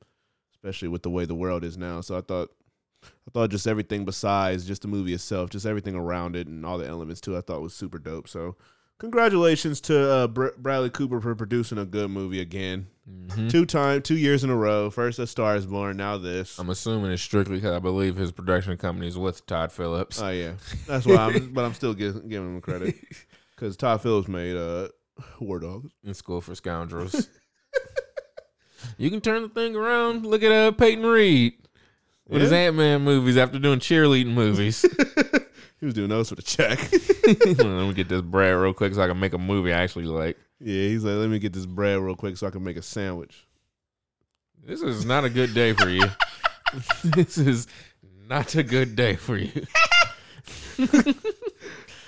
especially with the way the world is now. So I thought I thought just everything besides just the movie itself, just everything around it and all the elements too, I thought was super dope. So, congratulations to uh, Br- Bradley Cooper for producing a good movie again. Mhm. Two time, two years in a row. First, A Star Is Born. Now this. I'm assuming it's strictly because I believe his production company is with Todd Phillips. Oh yeah, that's why. I'm, but I'm still giving, giving him credit because Todd Phillips made uh, War Dogs. in school for scoundrels. you can turn the thing around. Look at uh, Peyton Reed with his Ant Man movies after doing cheerleading movies. He was doing those for the check. Let me get this bread real quick so I can make a movie I actually like. yeah, he's like, let me get this bread real quick so I can make a sandwich. This is not a good day for you. this is not a good day for you.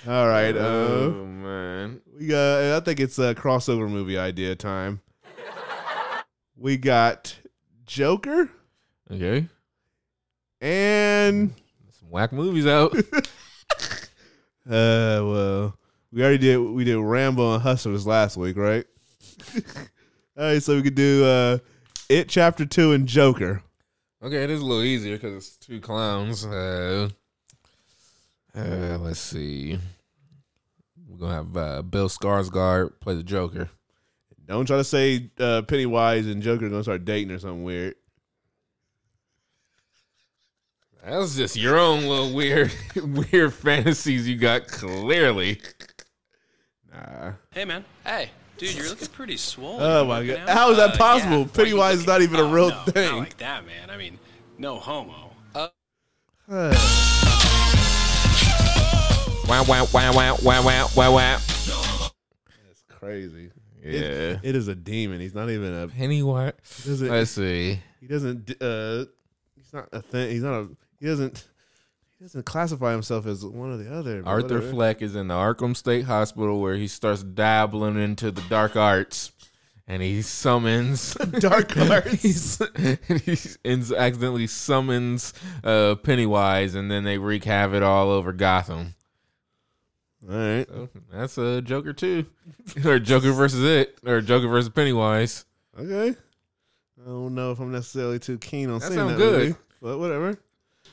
All right, uh, oh man. we got. I think it's a crossover movie idea time. We got Joker Okay. And Some whack movies out. uh, well, We already did we did Rambo and Hustlers last week, right? All right, so we could do uh It Chapter Two and Joker. Okay, it is a little easier because it's two clowns. Uh, uh, let's see. We're gonna have uh, Bill Skarsgård play the Joker. Don't try to say uh, Pennywise and Joker are gonna start dating or something weird. That's just your own little weird, weird fantasies you got. Clearly, Nah. Hey, man. Hey, dude, you're looking pretty swollen. Oh my God. out? How is that Uh, possible? yeah. Pennywise is not even a Oh, real no, thing. Not like that, man. I mean, no homo. wow, wow, wow, wow, wow, wow, wow, wow. That's crazy. Yeah, It is a demon. He's not even a. Pennywise. He doesn't. Let's see. He doesn't. Uh, he's not a thing. He's not a. He doesn't. He doesn't classify himself as one or the other. Arthur whatever. Fleck is in the Arkham State Hospital where he starts dabbling into the dark arts, and he summons Dark arts. and he accidentally summons uh, Pennywise, and then they wreak havoc all over Gotham. All right. So that's a Joker too, or Joker versus it, or Joker versus Pennywise. Okay. I don't know if I'm necessarily too keen on That seeing that good. movie, but whatever.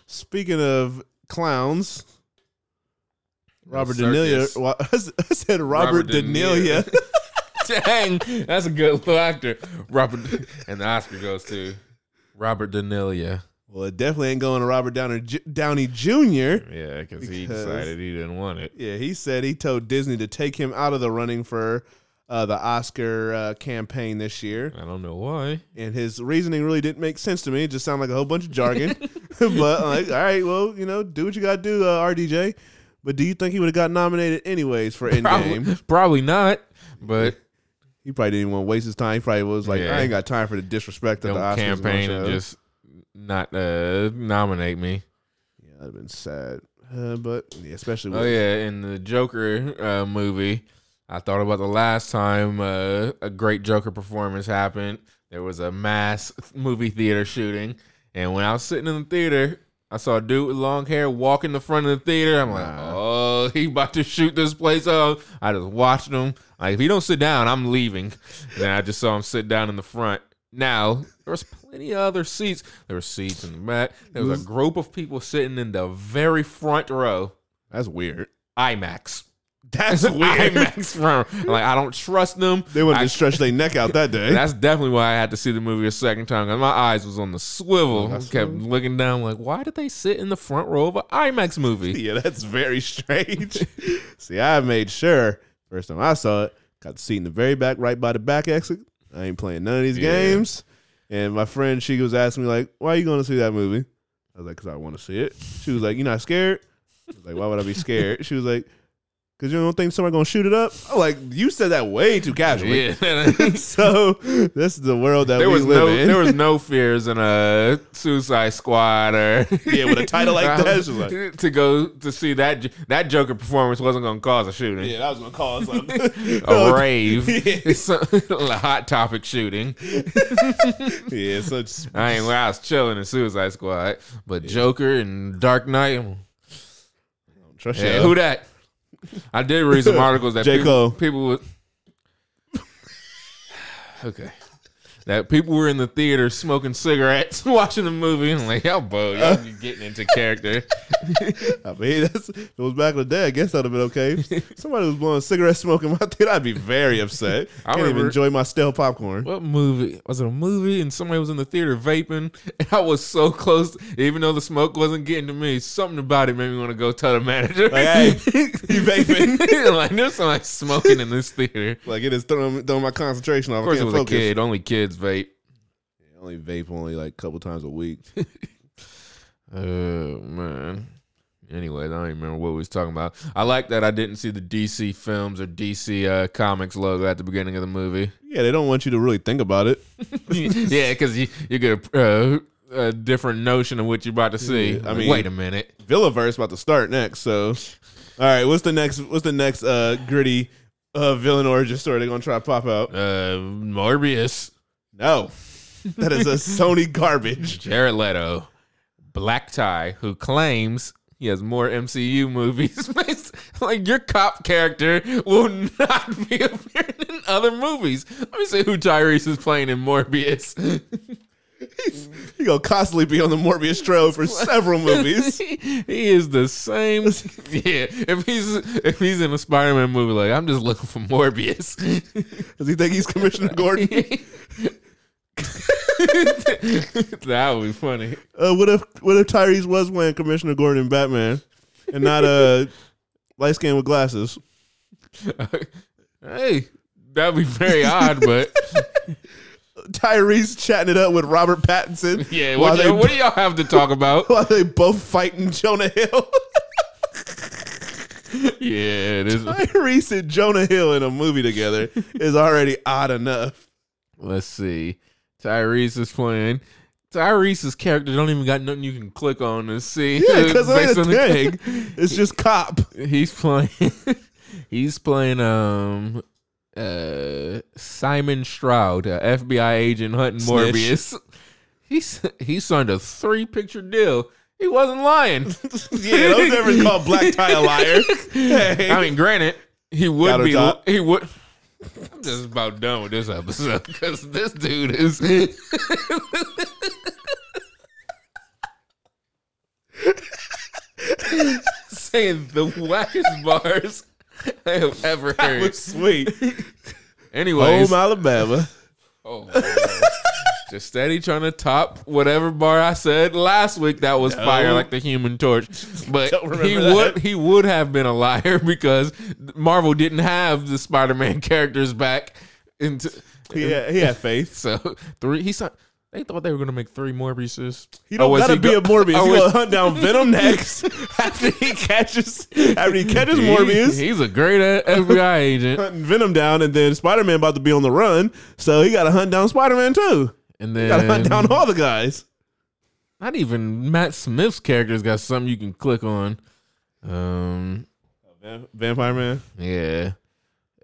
Speaking of clowns, Robert. Niro. wa- I said Robert, Robert Dang, that's a good little actor. Robert, and the Oscar goes to Robert Danilia. well, it definitely ain't going to Robert Downer, Downey Jr. Yeah, because he decided he didn't want it. Yeah, he said he told Disney to take him out of the running for uh, the Oscar uh, campaign this year. I don't know why. and his reasoning really didn't make sense to me. It just sounded like a whole bunch of jargon. but I'm like, all right, well, you know, do what you got to do, uh, RDJ. But do you think he would have got nominated anyways for Endgame? Probably, probably not. But He probably didn't even want to waste his time. He probably was like, Yeah. I ain't got time for the disrespect of don't the Oscars. campaign and just not uh, nominate me. yeah, that'd have been sad. Uh, but yeah, especially with Oh yeah, in the Joker uh, movie, I thought about the last time uh, a great Joker performance happened. There was a mass movie theater shooting, and when I was sitting in the theater, I saw a dude with long hair walk in the front of the theater. I'm like, oh, he about to shoot this place up. I just watched him. Like, if he don't sit down, I'm leaving. then I just saw him sit down in the front. Now there was plenty of other seats. There were seats in the back. There was a group of people sitting in the very front row. that's weird. IMAX. That's weird. IMAX front. I'm like I don't trust them. They wanted I- to stretch their neck out that day. That's definitely why I had to see the movie a second time. 'cause my eyes was on the swivel. Oh, that's kept so- looking down. Like, why did they sit in the front row of an IMAX movie? yeah, that's very strange. See, I made sure first time I saw it, got the seat in the very back, right by the back exit. I ain't playing none of these Yeah. games. And my friend, she was asking me like, "Why are you going to see that movie?" I was like, "Cause I want to see it." She was like, "You're not scared?" I was like, "Why would I be scared?" She was like, "Cause you don't think somebody gonna shoot it up?" I'm like, "You said that way too casually." Yeah. so this is the world that there we was live no in. there was no fears in a Suicide Squad or Yeah, with a title like that, like- to go to see that that Joker performance wasn't to cause a shooting. yeah, that was gonna cause something. A rave, Yeah. It's a, a hot topic shooting. yeah, so just, I ain't. I was chilling in Suicide Squad, but Joker and Dark Knight. Trust Yeah, y'all. who that? I did read some articles that J. people, Cole. people would. Okay. That people were in the theater smoking cigarettes, watching the movie, and like, y'all, bo, you're getting into character. I mean, that's, if it was back in the day, I guess that'd have been okay. If somebody was blowing cigarette smoke in my theater, I'd be very upset. I Can't even enjoy my stale popcorn. What movie was it? A movie, and somebody was in the theater vaping, and I was so close, even though the smoke wasn't getting to me. Something about it made me want to go tell the manager, Like, hey, you vaping? like, there's somebody smoking in this theater. like it is throwing, throwing my concentration off. Of course, I it was focus. a kid. Only kids vape. I only vape only like a couple times a week. Oh man. Anyways, I don't even remember what we was talking about. I like that I didn't see the DC films or DC uh, comics logo at the beginning of the movie. yeah, they don't want you to really think about it. yeah, because you you get a, uh, a different notion of what you're about to see. Yeah, I mean, wait a minute. Villaverse about to start next. So, all right, what's the next? What's the next uh, gritty uh, villain origin story they're gonna try to pop out? Uh, Morbius, No, that is a Sony garbage. Jared Leto, black tie, who claims he has more MCU movies. like your cop character will not be appearing in other movies. Let me see who Tyrese is playing in Morbius. He gonna constantly be on the Morbius trail for several movies. he is the same. Yeah, if he's if he's in a Spider-Man movie, like I'm just looking for Morbius. Does he think he's Commissioner Gordon? that would be funny. Uh, what if what if Tyrese was playing Commissioner Gordon in Batman and not a light skin with glasses? Hey, that'd be very odd, but Tyrese chatting it up with Robert Pattinson. yeah. What, they what do y'all have to talk about? while they both fighting Jonah Hill. yeah, it is. Tyrese and Jonah Hill in a movie together is already odd enough. Let's see. Tyrese is playing. Tyrese's character don't even got nothing you can click on and see. Yeah, because ain't on a the- thing. It's just cop. He's playing. he's playing. Um. Uh. Simon Stroud, a FBI agent hunting Snitch. Morbius. He's he signed a three picture deal. He wasn't lying. Yeah, don't ever call Black Tie a liar. Hey. I mean, granted, he would be. He would. I'm just about done with this episode because this dude is. saying the wackest bars I have ever That heard. was sweet. Anyways, Home Alabama. oh, my God. Just steady trying to top whatever bar I said last week. That was fire like the Human Torch, but he that. would he would have been a liar because Marvel didn't have the Spider-Man characters back into. He had, he had faith. So three. He saw. They thought they were gonna make three Morbiuses. He don't oh, was gotta he be go- a Morbius. or He gonna hunt down Venom next after he catches after he catches He- Morbius. he's a great FBI agent. hunting Venom down, and then Spider Man about to be on the run, so he got to hunt down Spider Man too. And Got to hunt then down all the guys. not even Matt Smith's character's got something you can click on. Um, Vampire Man. yeah.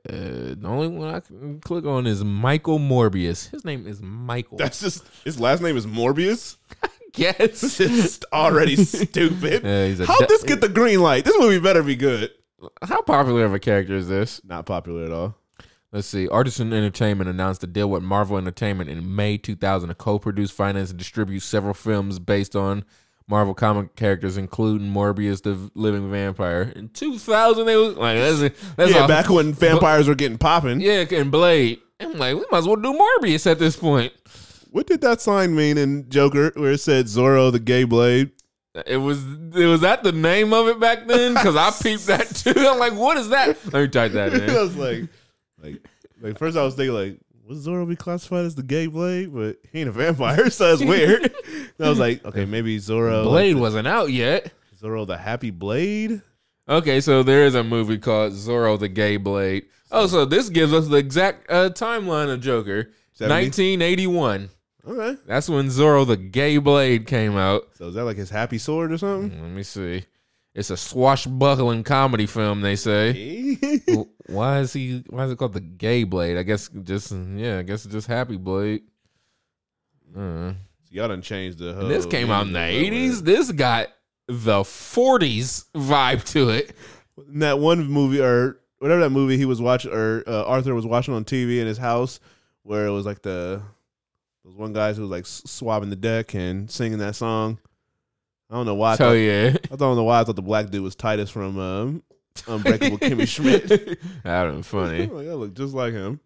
Uh, the only one I can click on is Michael Morbius. His name is Michael. That's just his last name is Morbius. guess. It's already stupid. How'd de- this get the green light? This movie better be good. How popular of a character is this? Not popular at all. Let's see. Artisan Entertainment announced a deal with Marvel Entertainment in May 2000 to co-produce, finance, and distribute several films based on Marvel comic characters, including Morbius, the living vampire. In 2000, they was like, that's, that's yeah, all- back when vampires were getting popping. yeah, and Blade. I'm like, we might as well do Morbius at this point. What did that sign mean in Joker where it said Zorro the gay blade? It was it was that the name of it back then? Because I peeped that too. I'm like, what is that? Let me type that I in. was like, like, like first I was thinking like, would Zorro be classified as the gay blade? But he ain't a vampire, so it's weird. and I was like, okay, maybe Zorro, Blade like wasn't out yet. Zorro the happy blade. Okay, so there is a movie called Zorro the Gay Blade. Oh, so this gives us the exact uh, timeline of Joker. 70? 1981. Okay, That's when Zorro the Gay Blade came out. so is that like his happy sword or something? Let me see. It's a swashbuckling comedy film, they say. Why is he why is it called the Gay Blade? I guess just yeah, I guess it's just Happy Blade. Uh, Y'all done changed the. Whole this came out in the 80s. This got the 40s vibe to it. In that one movie or whatever that movie he was watching or uh, Arthur was watching on TV in his house, where it was like the those one guys who was like swabbing the deck and singing that song. I don't know why. I So thought, yeah. I don't know why I thought the black dude was Titus from um, Unbreakable Kimmy Schmidt. That'd been funny. like, I look just like him.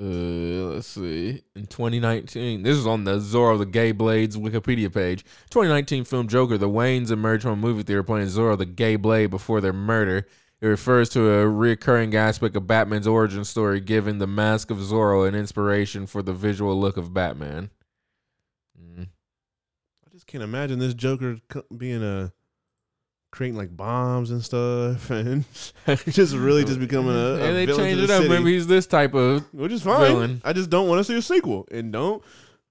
Uh, let's see. In 2019, this is on the Zorro the Gay Blades Wikipedia page. 2019 film Joker. The Waynes emerge from a movie theater playing Zorro the Gay Blade before their murder. It refers to a recurring aspect of Batman's origin story, giving the mask of Zorro an inspiration for the visual look of Batman. Can't imagine this Joker being a creating like bombs and stuff, and just really just becoming a, a and they changed it up. city, Maybe he's this type of. which is fine. villain. I just don't want to see a sequel, and don't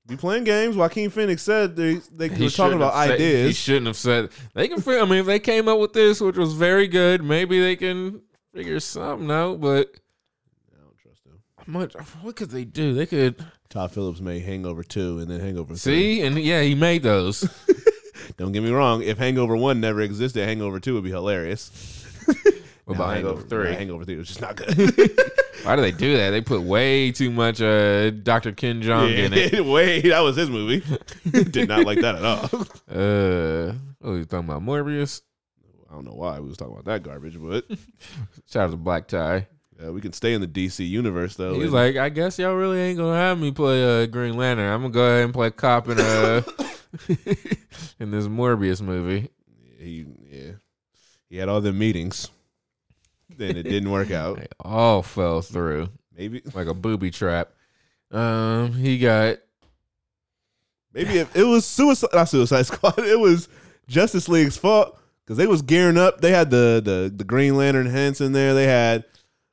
be playing games. Joaquin Phoenix said they they He were talking about said- he ideas. shouldn't have said. They can. I mean, if they came up with this, which was very good, maybe they can figure something out. But I don't trust them. much? What could they do? They could Todd Phillips made Hangover two, and then Hangover 3. see, and yeah, he made those. Don't get me wrong. If Hangover One never existed, Hangover Two would be hilarious. What about Hangover Three? Hangover Three was just not good. Why do they do that? They put way too much uh, Dr. Ken Jeong in it. Yeah, Wait, that was his movie. Did not like that at all. Uh, oh, you talking about Morbius? I don't know why we was talking about that garbage, but Shout out to Black Tie. Uh, we can stay in the DC universe though. He's and- like, I guess y'all really ain't gonna have me play uh, Green Lantern. I'm gonna go ahead and play cop in uh in this Morbius movie. he, yeah, he had all the meetings, then it didn't work out. They all fell through Maybe, like a booby trap. Um, he got maybe if it was suicide, not Suicide Squad. It was Justice League's fault because they was gearing up. They had the the the Green Lantern hints in there. They had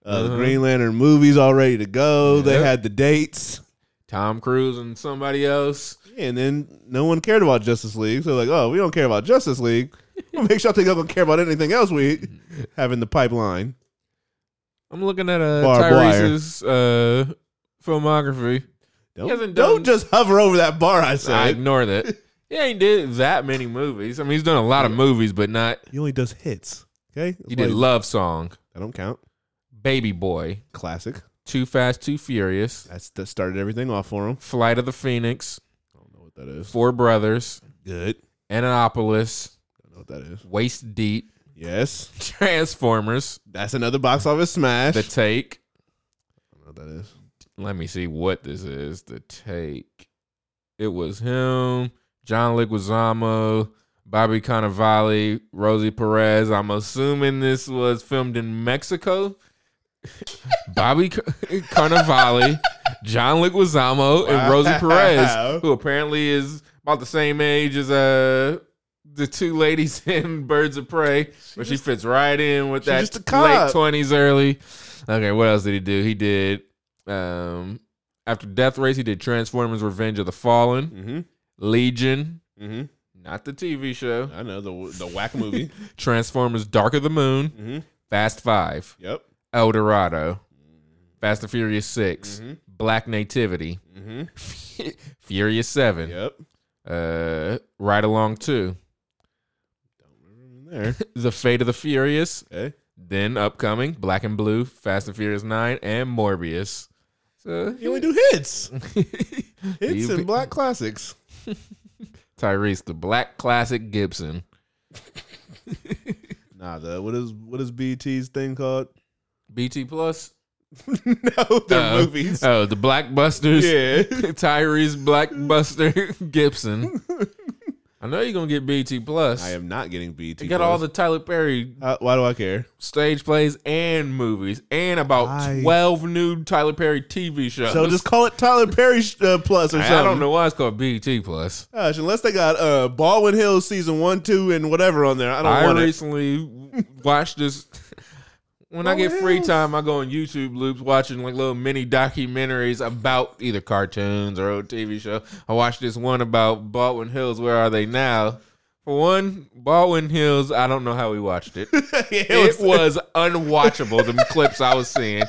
uh, the Uh-huh. Green Lantern movies all ready to go. They had the dates. Tom Cruise and somebody else. And then no one cared about Justice League. So like, oh, we don't care about Justice League. We'll make sure I think I'm gonna care about anything else we have in the pipeline. I'm looking at uh, Barbed wire. Tyrese's uh, filmography. Don't, hasn't don't just hover over that bar. I I said ignore that. He ain't did that many movies. I mean, he's done a lot of movies, but not. he only does hits. Okay, That's He did he's- Love Song, That don't count. Baby Boy, Classic. Too Fast, Too Furious, That's that started everything off for him. Flight of the Phoenix, I don't know what that is. Four Brothers, Good. Annapolis, I don't know what that is. Waist Deep, Yes, Transformers, that's another box office smash. The Take. I don't know what that is. Let me see what this is. The Take. It was him, John Leguizamo, Bobby Cannavale, Rosie Perez. I'm assuming this was filmed in Mexico. Bobby C- Cannavale, John Leguizamo, and Rosie Perez, who apparently is about the same age as uh the two ladies in Birds of Prey, but she fits right in with that late twenties, early. Okay, what else did he do? He did um after Death Race, he did Transformers: Revenge of the Fallen, Mm-hmm. Legion, Mm-hmm. not the TV show, I know the the whack movie. Transformers: Dark of the Moon, mm-hmm. Fast Five, Yep. El Dorado, Fast and Furious 6 Mm-hmm. Black Nativity, Mm-hmm. Furious Seven, Yep. uh, Ride Along Two, There. The Fate of the Furious, Okay. then upcoming Black and Blue, Fast and Furious Nine, and Morbius. So You only do hits. Hits and black classics. Tyrese, the Black Classic Gibson. Nah, the what is what is BT's thing called? BT Plus. no, the Uh, movies. Oh, the Blackbusters. yeah. Tyrese Blackbuster Gibson. I know you're gonna get BT Plus. I am not getting BT. You got all the Tyler Perry Uh, why do I care? stage plays and movies, and about I- twelve new Tyler Perry TV shows. So just call it Tyler Perry uh, Plus or I, something. I don't know why it's called BT Plus. Gosh, unless they got uh, Baldwin Hills season one, two, and whatever on there, I don't I, want it. recently watched this. When I get Baldwin free time, I go on YouTube loops watching like little mini documentaries about either cartoons or old TV show. I watched this one about Baldwin Hills. Where are they now? For one, Baldwin Hills. I don't know how we watched it. It was unwatchable. The clips I was seeing.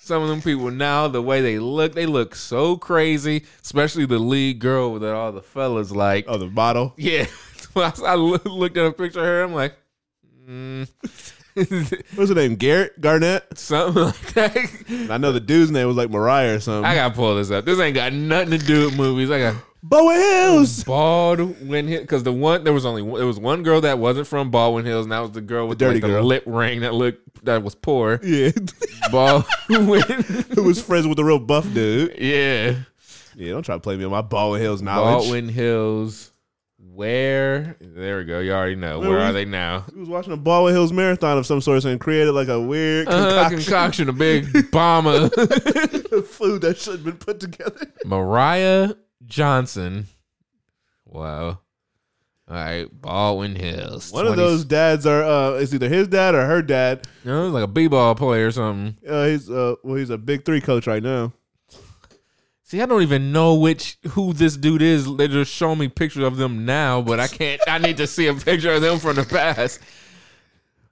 Some of them people now, the way they look, they look so crazy. Especially the lead girl that all the fellas like. oh the model Yeah. I, I looked at a picture of her. I'm like, mm. What's her name? Garrett Garnett. something like that. I know the dude's name was like Moriah or something. I gotta pull this up. This ain't got nothing to do with movies. I got Bowen Hills. Baldwin Hills because the one there was only one, there was one girl that wasn't from Baldwin Hills, and that was the girl with The dirty like, the girl. lip ring that looked that was poor. Yeah, Baldwin, who was friends with the real buff dude. yeah, Yeah, don't try to play me on my Bowen Hills knowledge. Baldwin Hills. Where there we go. You already know. Where are they now? He was watching a Baldwin Hills marathon of some sort and created like a weird Uh, concoction concoction, a big bomber. of food that should have been put together. Moriah Johnson. Wow. All right, Baldwin Hills. One of those dads are uh, it's either his dad or her dad. No, like a b-ball player or something. Uh, he's uh, well, he's a big three coach right now. See, I don't even know which who this dude is. They just show me pictures of them now, but I can't. I need to see a picture of them from the past.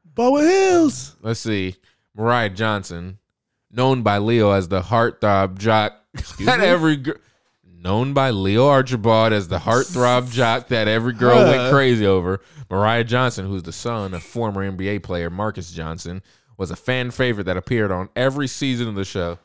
Bowen Hills. Let's see. Moriah Johnson, known by Leo as the heartthrob jock. That me? every girl. known by Leo Archibald as the heartthrob jock that every girl went crazy over. Moriah Johnson, who's the son of former NBA player Marques Johnson, was a fan favorite that appeared on every season of the show.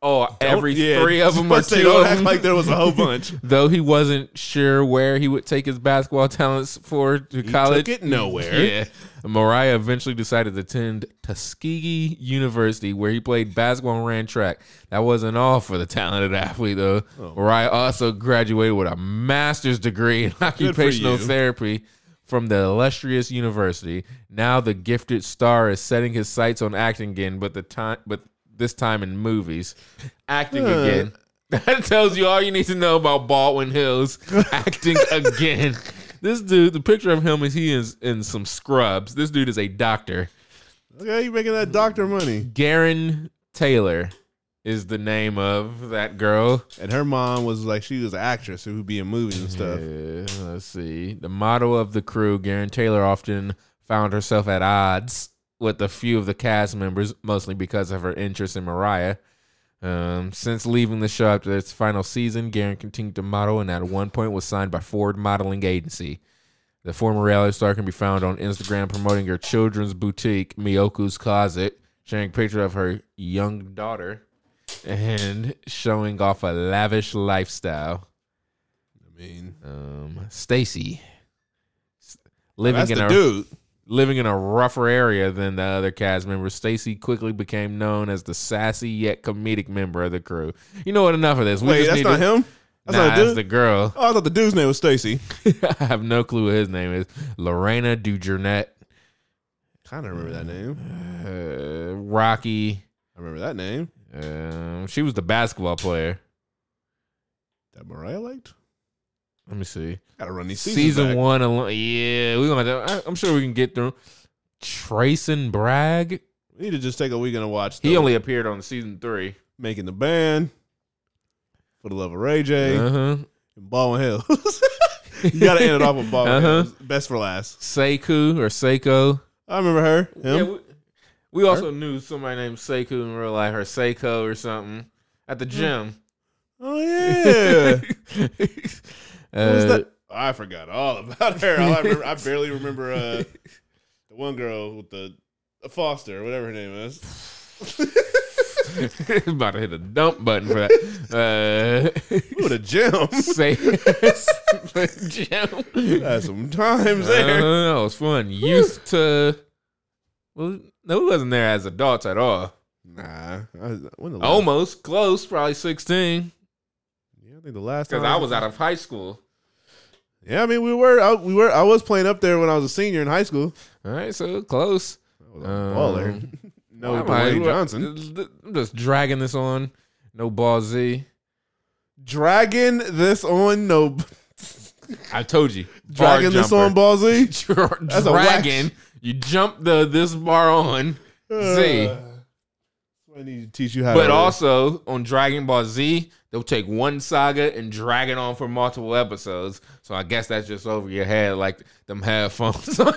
Oh, every Yeah, three of them or two don't of act like there was a whole bunch. Though he wasn't sure where he would take his basketball talents for to He college. took it nowhere. Yeah. Moriah eventually decided to attend Tuskegee University, where he played basketball and ran track. That wasn't all for the talented athlete, though. Oh. Moriah also graduated with a master's degree in occupational therapy from the illustrious university. Now the gifted star is setting his sights on acting again, but the time, but this time in movies, acting again. That tells you all you need to know about Baldwin Hills acting again. This dude, the picture of him is he is in some scrubs. This dude is a doctor. Okay, you making that doctor money. Gerren Taylor is the name of that girl. And her mom was like, she was an actress who would be in movies and stuff. Yeah, let's see. The motto of the crew, Gerren Taylor often found herself at odds with a few of the cast members, mostly because of her interest in Moriah. Um, since leaving the show after its final season, Gerren continued to model and at one point was signed by Ford Modeling Agency. The former reality star can be found on Instagram promoting her children's boutique, Miyoku's Closet, sharing a picture of her young daughter and showing off a lavish lifestyle. I mean, Um, Stacy living that's in a dude. Living in a rougher area than the other cast members. Stacy quickly became known as the sassy yet comedic member of the crew. You know what? Enough of this. We Wait, that's not to- him? That's nah, not that's the girl. Oh, I thought the dude's name was Stacy. I have no clue what his name is. Lorena Dujournette, kind of remember that name. uh, Rocky. I remember that name. Um, she was the basketball player. That Moriah liked. Let me see. Gotta run these Season back. one alone. Yeah, we gonna. Have to, I- I'm sure we can get through. Trayson Bragg. We need to just take a weekend and watch. He only appeared on season three. making the band for the love of Ray J Uh huh. and Baldwin Hills. you gotta end it off with Baldwin Uh-huh. Hills. Best for last. Seiko or Seiko. I remember her. Yeah, Him. we, we also knew somebody named Seiko in real life, or Seiko or something, at the gym. oh yeah. uh, that? I forgot all about her. All I, remember, I barely remember uh, the one girl with the, the Foster, whatever her name is. about to hit a dump button for that. Uh, Ooh, the gym. say gym. Had some times there. Uh, that was fun. Youth to well, no, we wasn't there as adults at all. Nah. I, when the last, Almost close, probably sixteen, Yeah, I think the last because I was out of high school. Yeah, I mean we were. I, we were. I was playing up there when I was a senior in high school. All right, so close. I was a Um, baller. no, Dwayne Johnson. I'm just dragging this on. No ball Z. Dragging this on no. I told you. Dragging this on Ball Z. That's a dragging. You jump the this bar on Z. Uh, I need to teach you how. To do. But also on Dragon Ball Z, they'll take one saga and drag it on for multiple episodes. So I guess that's just over your head, like them headphones.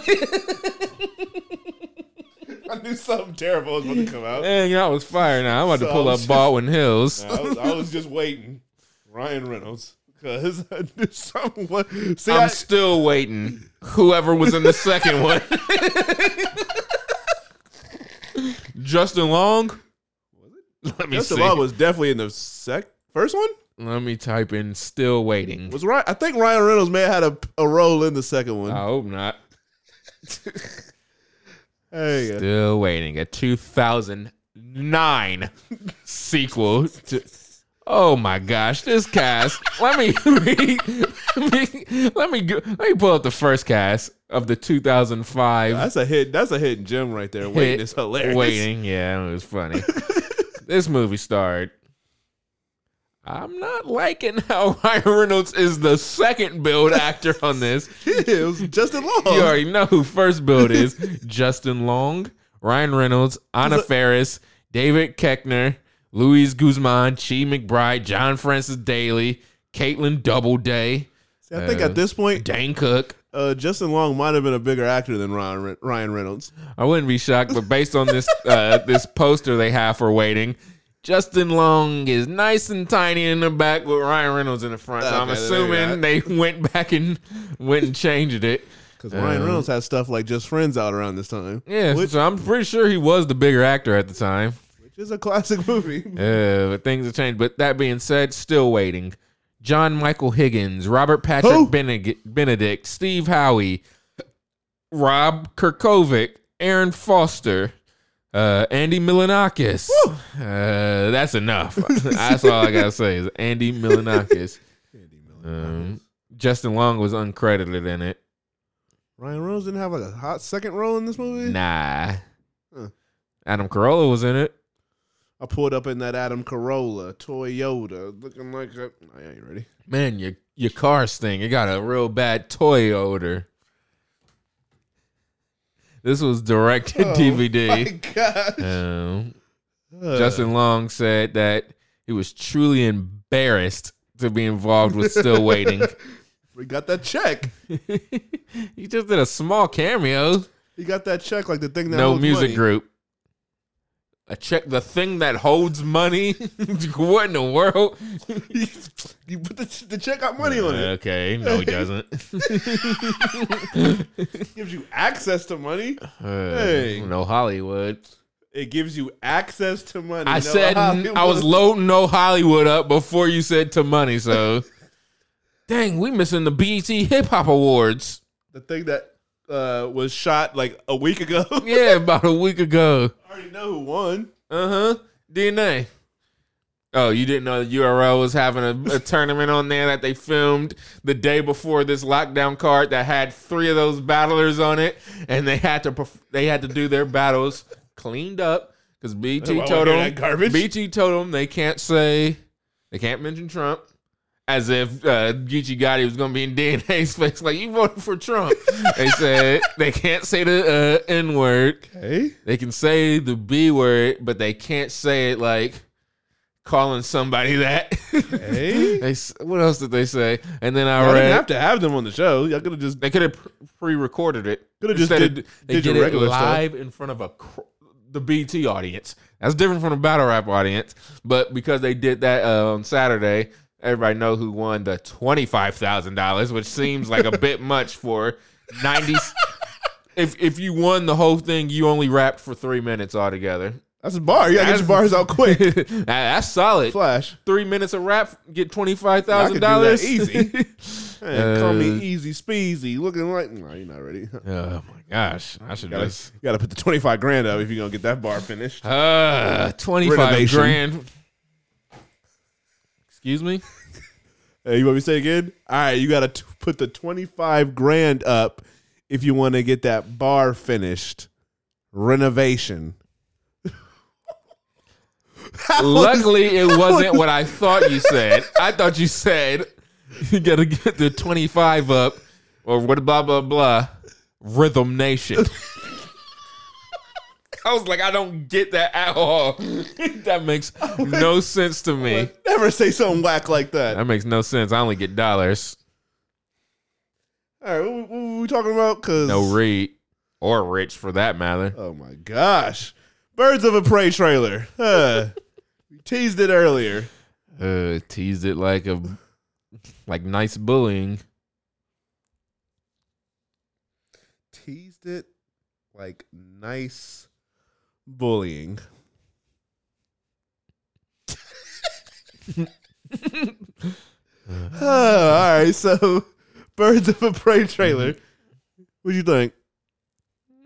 I knew something terrible was about to come out. Man, y'all was fire now. I'm about to pull up was Baldwin Hills. I, was, I was just waiting. Ryan Reynolds. Because I knew something was. See, I'm I, still waiting. Whoever was in the second one. Justin Long. Let me Justin see. Long was definitely in the sec first one. Let me type in still waiting. Was right? I think Ryan Reynolds may have had a, a role in the second one. I hope not. There you go. Still waiting. A 2009 sequel to. Oh my gosh, this cast. let me let me let me go, let me pull up the first cast of the 2005 That's a hit. That's a hidden gem right there. Waiting hit is hilarious. Waiting, yeah, it was funny. this movie starred. I'm not liking how Ryan Reynolds is the second build actor on this. it was Justin Long. You already know who first build is. Justin Long, Ryan Reynolds, Anna a- Faris, David Koechner, Louise Guzman, Chi McBride, John Francis Daly, Kaitlin Doubleday, See, I think Uh, at this point, Dane Cook. uh, Justin Long might have been a bigger actor than Ryan, Ryan Reynolds. I wouldn't be shocked, but based on this uh, this poster they have for waiting, Justin Long is nice and tiny in the back with Ryan Reynolds in the front. So I'm Okay, you assuming they went back and went and changed it. Because Ryan Uh, Reynolds had stuff like Just Friends out around this time. Yeah, Which, so I'm pretty sure he was the bigger actor at the time. which is a classic movie. Uh, but things have changed. But that being said, still waiting. John Michael Higgins, Robert Patrick? Benedict, Benedict, Steve Howey, Rob Kirkovic, Aaron Foster, uh, Andy Milonakis. Uh, that's enough. that's all I gotta say is Andy Milonakis. Um, Justin Long was uncredited in it. Ryan Reynolds didn't have like a hot second role in this movie. Nah. Huh. Adam Carolla was in it. I pulled up in that Adam Carolla Toyota, looking like a. I ain't ready. Man, your your car stink. It got a real bad toy odor. This was direct to Oh, DVD. My gosh. Um, Uh, Justin Long said that he was truly embarrassed to be involved with Still Waiting. we got that check. he just did a small cameo. He got that check like the thing that No music money. group. A check, the thing that holds money. what in the world? you put the, the check got money on it. Okay, no, he doesn't. gives you access to money. Uh, Hey. No Hollywood. It gives you access to money. I No said Hollywood. I was loading no Hollywood up before you said to money. So, dang, we missing the BET Hip Hop Awards. the thing that uh, was shot like a week ago. Yeah, about a week ago. I already know who won. Uh huh. DNA. Oh, you didn't know the URL was having a, a tournament on there that they filmed the day before this lockdown card that had three of those battlers on it, and they had to perf- they had to do their battles cleaned up because BT Why would told I hear them that garbage? BT told them they can't say they can't mention Trump. As if uh, Geechi Gotti was going to be in DNA's face, like you voted for Trump. they said they can't say the uh, N word. Hey, They can say the B word, but they can't say it like calling somebody that. hey. they, what else did they say? And then I didn't read have to have them on the show. Y'all could have just they could have pre-recorded it. Coulda just did- of- they did your did it regular stuff. live in front of a cr- the BT audience. That's different from the battle rap audience. But because they did that uh, on Saturday, everybody know who won the twenty five thousand dollars, which seems like a bit much for ninety. if if you won the whole thing, you only rapped for three minutes altogether. That's a bar. You gotta get your bars out quick. That- That's solid. Flash. Three minutes of rap, get twenty five I thousand dollars. easy. Hey, call Uh, me easy speezy. Looking like no, you're not ready. You Oh my gosh! I should gotta, just you gotta put the twenty five grand up if you're gonna get that bar finished. uh twenty five Renovation. grand. Excuse me. Hey, you want me to say again? All right, you gotta t- put the twenty five grand up if you want to get that bar finished. Renovation. Luckily, it wasn't what I thought you said. I thought you said you got to get the 25 up or what blah, blah, blah. Rhythm Nation. I was like, I don't get that at all. that makes no sense to me. Never say something whack like that. That makes no sense. I only get dollars. All right, what, what were we talking about? Cause No Reed or Rich for that matter. Oh my gosh, Birds of a Prey trailer. Uh, we teased it earlier. Uh, teased it like a like nice bullying. Teased it like nice bullying. Uh, all right, so Birds of a Prey trailer. What do you think?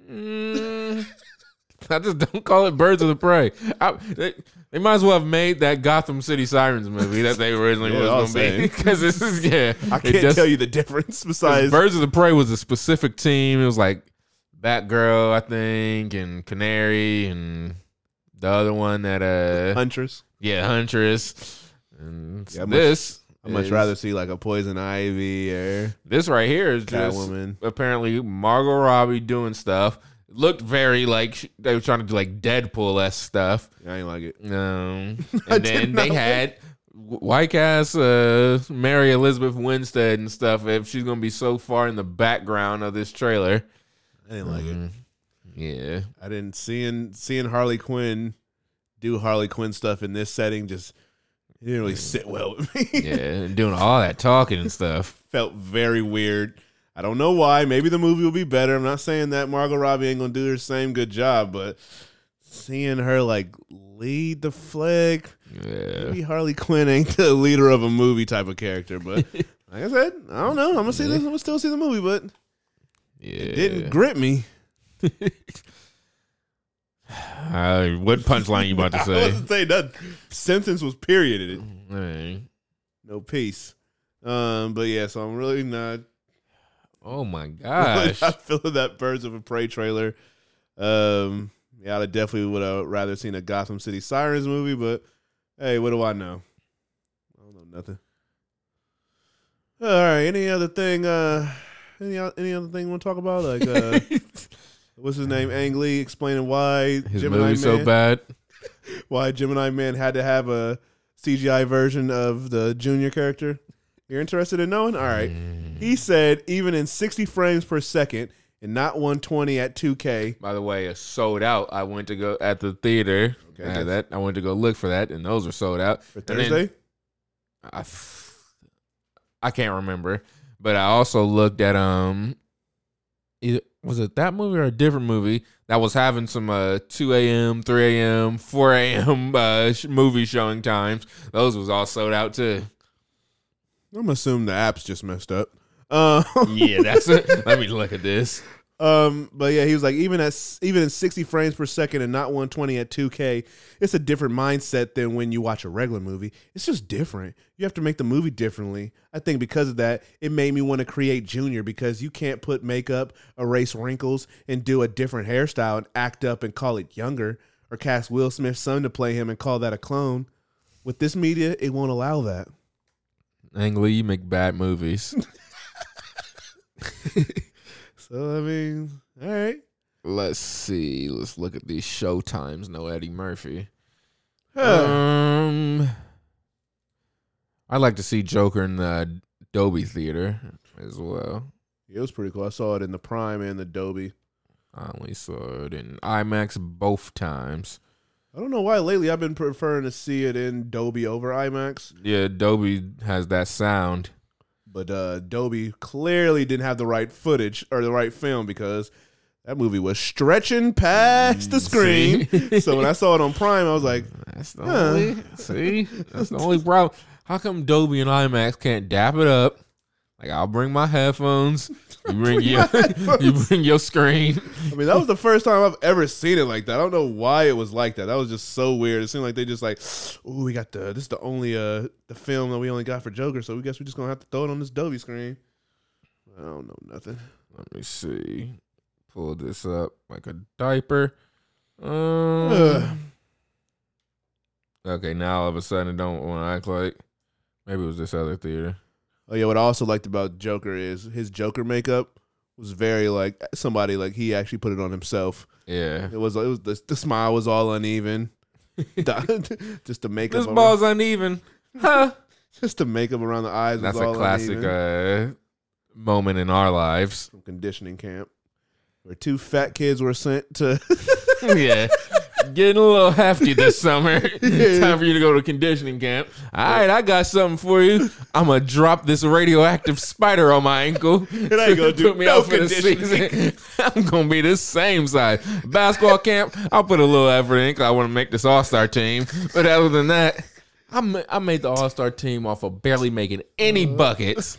Mm, I just don't call it Birds of the Prey. I, they, they might as well have made that Gotham City Sirens movie that they originally Yeah, was going to be. Because this is yeah, I can't just- tell you the difference. besides Birds of the Prey was a specific team. It was like Batgirl, I think, and Canary, and the other one that uh Huntress. yeah Huntress. And Yeah, I much- this I'd much rather see like a Poison Ivy or this right here is just Catwoman. apparently Margot Robbie doing stuff. Looked very like they were trying to do like Deadpool esque stuff. I ain't like it. Um, I and then they had white ass uh, Mary Elizabeth Winstead and stuff. If she's gonna be so far in the background of this trailer, I didn't like it. Mm, yeah, I didn't seeing seeing Harley Quinn do Harley Quinn stuff in this setting just it didn't really sit well with me. Yeah, doing all that talking and stuff. Felt very weird. I don't know why. Maybe the movie will be better. I'm not saying that Margot Robbie ain't gonna do her same good job, but seeing her like lead the flag, Yeah. maybe Harley Quinn ain't the leader of a movie type of character. But like I said, I don't know. I'm gonna see this. I'm gonna still see the movie, but. It didn't grip me. Uh, what punchline you about to say? I say? wasn't saying that sentence was perioded. Hey. No peace. Um, but yeah, so I'm really not Oh my really gosh. not feeling that Birds of a Prey trailer. Um, yeah, I definitely would have rather seen a Gotham City Sirens movie, but hey, what do I know? I don't know nothing. All right, any other thing? Uh, any any other thing you want to talk about? Like, uh, what's his name? Ang Lee explaining why His Gemini movie's so Man, bad. why Gemini Man had to have a CGI version of the Junior character. You're interested in knowing? All right. Mm. He said even in 60 frames per second and not 120 at 2K. By the way, it's sold out. I went to go at the theater. Okay, that's- that I went to go look for that, and those were sold out. For And then- Thursday? I, f- I can't remember, but I also looked at um, was it that movie or a different movie that was having some uh 2 a.m., 3 a.m., 4 a.m. uh movie showing times. Those was all sold out too. I'm assuming the app's just messed up. Uh, Yeah, that's it. Let me look at this. Um, but yeah, he was like, even at even in 60 frames per second and not 120 at 2K, it's a different mindset than when you watch a regular movie. It's just different. You have to make the movie differently. I think because of that, it made me want to create Junior because you can't put makeup, erase wrinkles, and do a different hairstyle and act up and call it younger, or cast Will Smith's son to play him and call that a clone. With this media, it won't allow that. Ang Lee, you make bad movies. So I mean, all right. Let's see. Let's look at these show times. No Eddie Murphy. Huh. Um, I'd like to see Joker in the Dolby Theater as well. it was pretty cool. I saw it in the Prime and the Dolby. I only saw it in IMAX both times. I don't know why lately I've been preferring to see it in Dolby over IMAX, Yeah, Dolby has that sound. But uh, Dolby clearly didn't have the right footage or the right film because that movie was stretching past the screen. So when I saw it on Prime, I was like, That's the Huh. only. See, that's the only problem. How come Dolby and IMAX can't dap it up? Like I'll bring my headphones. You bring your you bring your screen. I mean, that was the first time I've ever seen it like that. I don't know why it was like that. That was just so weird. It seemed like they just like, oh, we got the this is the only uh the film that we only got for Joker, so we guess we're just gonna have to throw it on this Dolby screen. I don't know nothing. Let me see. Pull this up like a diaper. Ugh. Um, okay, now all of a sudden it don't want to act like maybe it was this other theater. Oh yeah, what I also liked about Joker is his Joker makeup was very like somebody like he actually put it on himself. Yeah. It was it was the, the smile was all uneven. Just the makeup. This around- ball's uneven. Huh? just the makeup around the eyes. That's a classic uh, moment in our lives. from conditioning camp, where two fat kids were sent to. yeah. Getting a little hefty this summer. Time for you to go to conditioning camp. All right, I got something for you. I'm gonna drop this radioactive spider on my ankle. And I ain't gonna do me no out for the season. I'm gonna be the same size. Basketball camp. I'll put a little effort in because I want to make this All Star team. But other than that, I I made the All Star team off of barely making any buckets.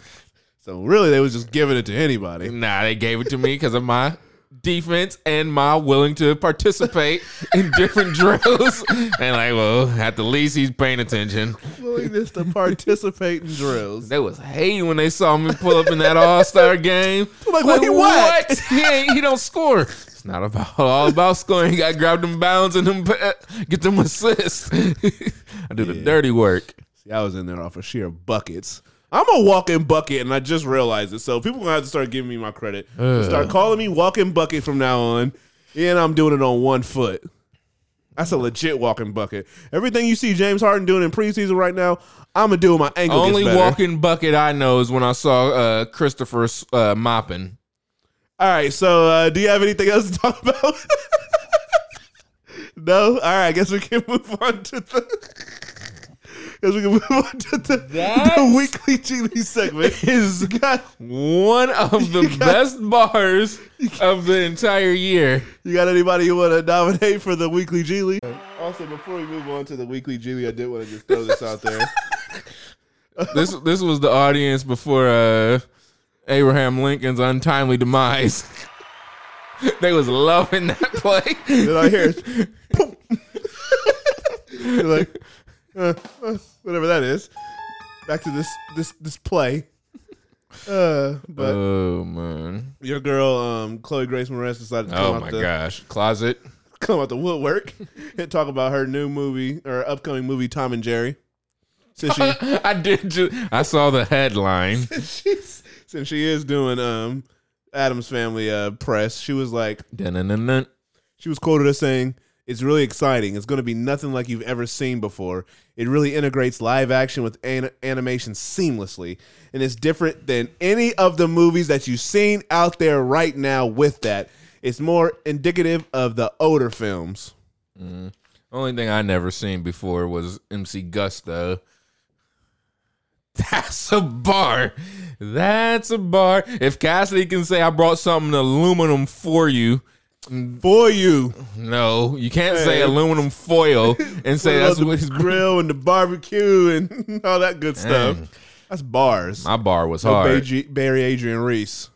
so really, they was just giving it to anybody. Nah, they gave it to me because of my defense and my willing to participate in different drills. And like, well, at the least he's paying attention. Willingness to participate in drills. They was hating when they saw me pull up in that All Star game. Like, what he what? He ain't. He don't score. It's not about all about scoring. To grab them bounds and them uh, get them assists. I do the dirty work. See, I was in there off of sheer buckets. I'm a walking bucket, and I just realized it. So people gonna have to start giving me my credit. Start calling me walking bucket from now on, and I'm doing it on one foot. That's a legit walking bucket. Everything you see James Harden doing in preseason right now, I'm gonna do with my ankle. Only walking bucket I know is when I saw uh, Christopher uh, mopping. All right. So, uh, do you have anything else to talk about? No. All right. I guess we can move on to the. Guess we can move on to the, the weekly Geely segment. Is got one of the got- best bars of the entire year. you got anybody you want to nominate for the weekly Geely? Also, before we move on to the weekly Geely, I did want to just throw this out there. This this was the audience before uh, Abraham Lincoln's untimely demise. they was loving that play. Did I hear it, boom. You're like, uh, uh, whatever that is. Back to this this this play. Uh, but oh man! your girl, um, Chloe Grace Moretz decided to come Oh out my the gosh! Closet. come out the woodwork and talk about her new movie or upcoming movie, Tom and Jerry. Since she I did. Ju- I saw the headline. she's, since she is doing um Addams Family uh press, she was like Dun-dun-dun-dun. she was quoted as saying, "It's really exciting. It's going to be nothing like you've ever seen before. It really integrates live action with an- animation seamlessly, and it's different than any of the movies that you've seen out there right now. With that, it's more indicative of the older films." Mm. Only thing I never seen before was MC Gusto. That's a bar. That's a bar. If Cassidy can say I brought something aluminum for you, For you, no, you can't say aluminum foil and say that's the what his grill and the barbecue and all that good stuff. Dang. That's bars. My bar was No hard. Barry, Barry Adrian Reese.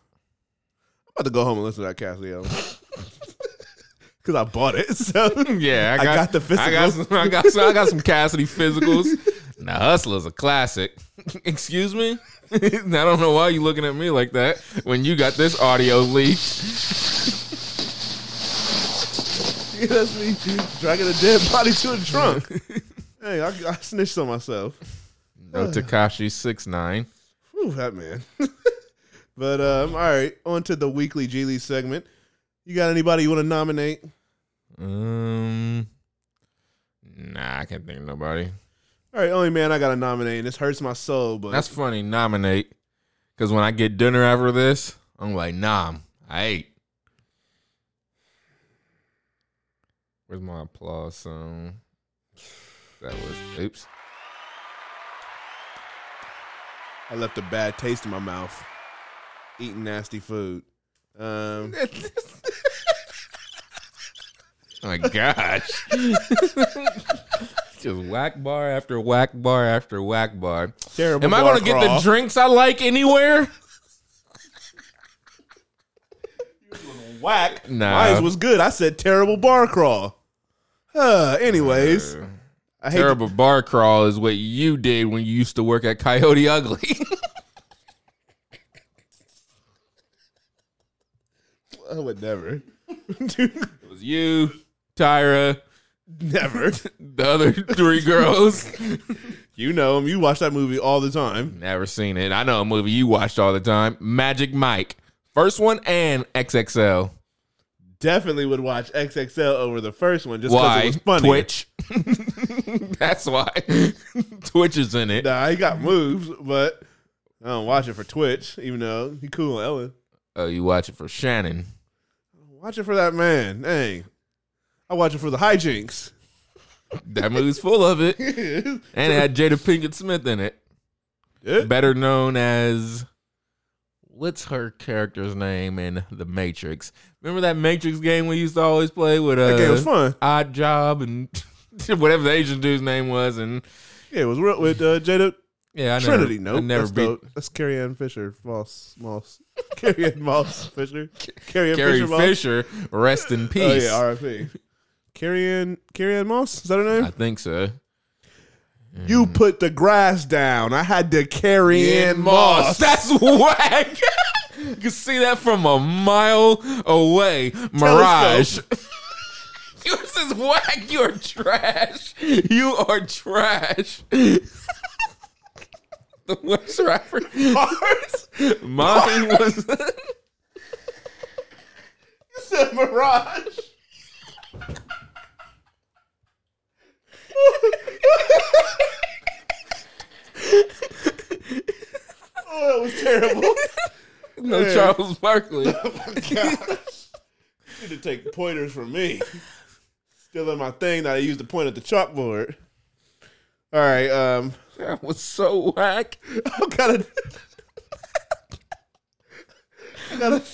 I'm about to go home and listen to that Cassidy. Because I bought it. So Yeah, I I got, got the I got, some, I got, some, I got some Cassidy physicals. Now, Hustler's a classic. Excuse me? I don't know why you looking at me like that when you got this audio leaked. Yeah, that's me dragging a dead body to a trunk. hey, I, I snitched on myself. No Tekashi six nine. Whew, that man. but um, all right, on to the weekly G League segment. You got anybody you want to nominate? Um, nah, I can't think of nobody. All right, only man I got to nominate, and this hurts my soul, but That's funny. Nominate, because when I get dinner after this, I'm like, nah, I ate. Where's my applause song? That was oops. I left a bad taste in my mouth eating nasty food. Um, Oh my gosh. Just whack bar after whack bar after whack bar. terrible. Am I going to get the drinks I like anywhere? whack? Nah. Mine was good. I said terrible bar crawl. Uh, anyways, I hate Terrible bar crawl is what you did when you used to work at Coyote Ugly. I would never, it was you, Tyra, never. the other three girls. You know him. You watch that movie all the time. Never seen it. I know a movie you watched all the time. Magic Mike. First one and XXL. Definitely would watch XXL over the first one just because it was funny. Twitch. That's why. Twitch is in it. Nah, he got moves, but I don't watch it for Twitch, even though he cool on Ellen. Oh, you watch it for Shannon. Watch it for that man. Dang. I watch it for the hijinks. That movie's full of it. And it had Jada Pinkett Smith in it. Yeah. Better known as what's her character's name in The Matrix? Remember that Matrix game we used to always play with uh, That game was fun. Odd Job and whatever the Asian dude's name was, and Yeah, it was real with uh, Jada yeah, I Trinity. Never, Nope. Never that's, beat the- that's Carrie Ann Fisher. Moss. Moss. Carrie Ann Moss Fisher. Carrie Ann Carrie Fisher. Moss? Fisher. Rest in peace. Oh, yeah, R.I.P. Carrie Ann, Carrie Ann Moss? Is that her name? I think so. you put the grass down. I had to carry in Moss. That's whack. You can see that from a mile away. Mirage. Yours is whack. You are trash. You are trash. the worst rapper. Mine was. You said Mirage. oh, that was terrible. No. Charles Barkley. Gosh. You need to take pointers from me. Still in my thing that I used to point at the chalkboard. All right. Um, That was so whack. I gotta. I gotta.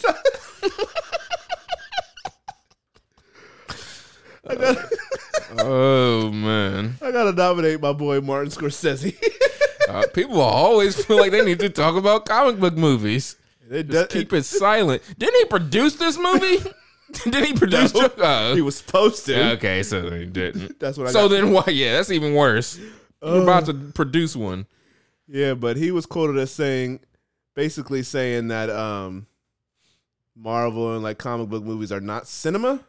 I gotta. Oh man, I gotta nominate my boy Martin Scorsese. uh, people always feel like they need to talk about comic book movies. It Just keep it silent. Didn't he produce this movie? Did he produce? No. Oh. He was supposed to. okay, so he didn't. That's what I So then why? Yeah, that's even worse. You're about to produce one. Yeah, but he was quoted as saying, basically saying that um, Marvel and like comic book movies are not cinema.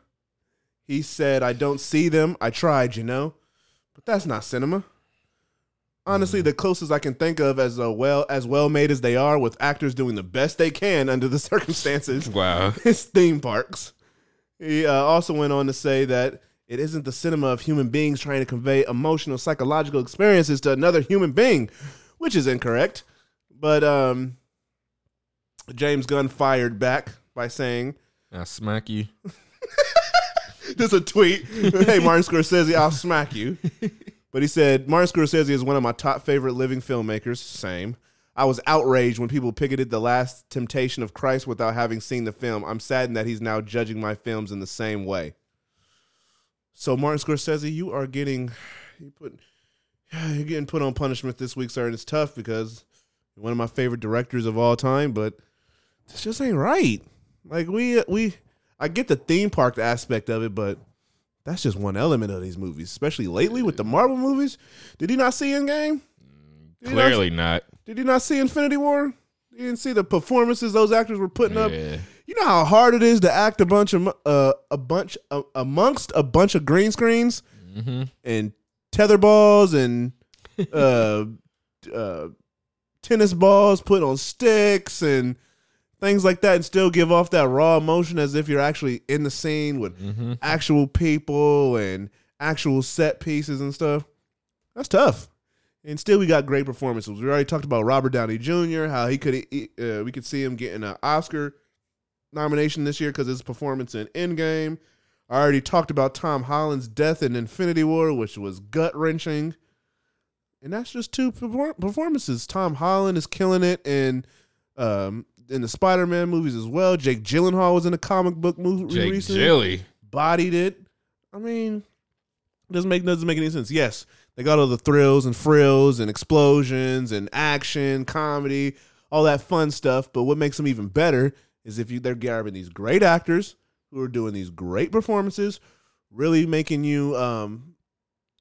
He said, "I don't see them. I tried, you know, but that's not cinema." Honestly, the closest I can think of as a well as well made as they are, with actors doing the best they can under the circumstances, Wow. is theme parks. He uh, also went on to say that it isn't the cinema of human beings trying to convey emotional, psychological experiences to another human being, which is incorrect. But um, James Gunn fired back by saying, I'll smack you. "Just a tweet, hey Martin Scorsese, I'll smack you." But he said Martin Scorsese is one of my top favorite living filmmakers. Same. I was outraged when people picketed The Last Temptation of Christ without having seen the film. I'm saddened that he's now judging my films in the same way. So Martin Scorsese, you are getting you put you're getting put on punishment this week, sir, and it's tough because you're one of my favorite directors of all time, but this just ain't right. Like we we I get the theme park aspect of it, but that's just one element of these movies, especially lately with the Marvel movies. Did he not see Endgame? Did he not- Clearly not. did you not see Infinity War? You didn't see the performances those actors were putting up. You know how hard it is to act a bunch of uh, a bunch uh, amongst a bunch of green screens Mm-hmm. and tether balls and uh, uh, tennis balls put on sticks and things like that, and still give off that raw emotion as if you're actually in the scene with Mm-hmm. actual people and actual set pieces and stuff. That's tough. And still, we got great performances. We already talked about Robert Downey Jr. How he could, uh, we could see him getting an Oscar nomination this year because his performance in Endgame. I already talked about Tom Holland's death in Infinity War, which was gut wrenching. And that's just two perfor- performances. Tom Holland is killing it in um, in the Spider Man movies as well. Jake Gyllenhaal was in a comic book movie Jake recently Jilly. bodied it. I mean, it doesn't make doesn't make any sense. Yes, they got all the thrills and frills and explosions and action, comedy, all that fun stuff. But what makes them even better is if you they're grabbing these great actors who are doing these great performances, really making you um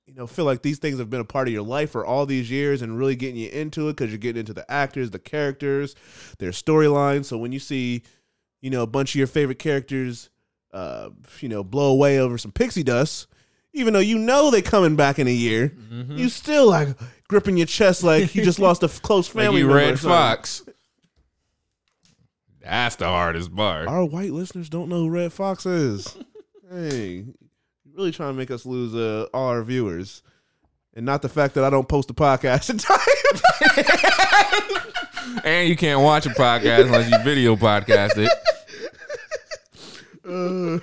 you know feel like these things have been a part of your life for all these years and really getting you into it because you're getting into the actors, the characters, their storylines. So when you see you know a bunch of your favorite characters uh, you know, blow away over some pixie dust, even though you know they're coming back in a year, Mm-hmm. you still like gripping your chest like you just lost a f- close family member. Redd. Foxx. That's the hardest part. Our white listeners don't know who Redd Foxx is. hey, really trying to make us lose uh, all our viewers. And not the fact that I don't post a podcast in time. And you can't watch a podcast unless you video podcast it. Uh,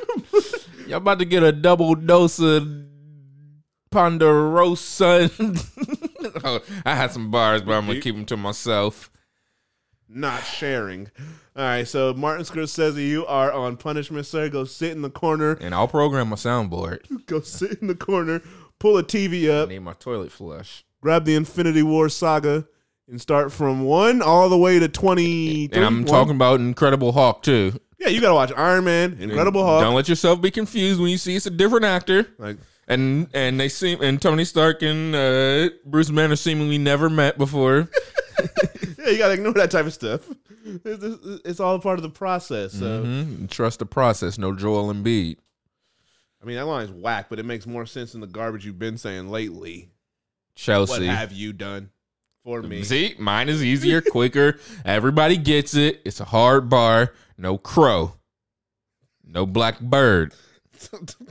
Y'all about to get a double dose of Ponderosa. oh, I had some bars, but I'm gonna keep them to myself. not sharing. All right, so Martin Scorsese, you are on punishment, sir. Go sit in the corner. And I'll program my soundboard. Go sit in the corner. Pull a TV I up. need my toilet flush. grab the Infinity War saga and start from one all the way to twenty. And I'm talking about Incredible Hulk too. Yeah, you gotta watch Iron Man, Incredible Hulk. Don't let yourself be confused when you see it's a different actor. like, And and they seem and Tony Stark and uh, Bruce Banner seemingly never met before. yeah, you gotta ignore that type of stuff. It's, it's- it's all part of the process. So, Mhm. Trust the process. No Joel Embiid. I mean, that line's whack, but it makes more sense than the garbage you've been saying lately. Chelsea, What have you done for me? See, mine is easier, quicker. Everybody gets it. It's a hard bar. No crow. No black bird.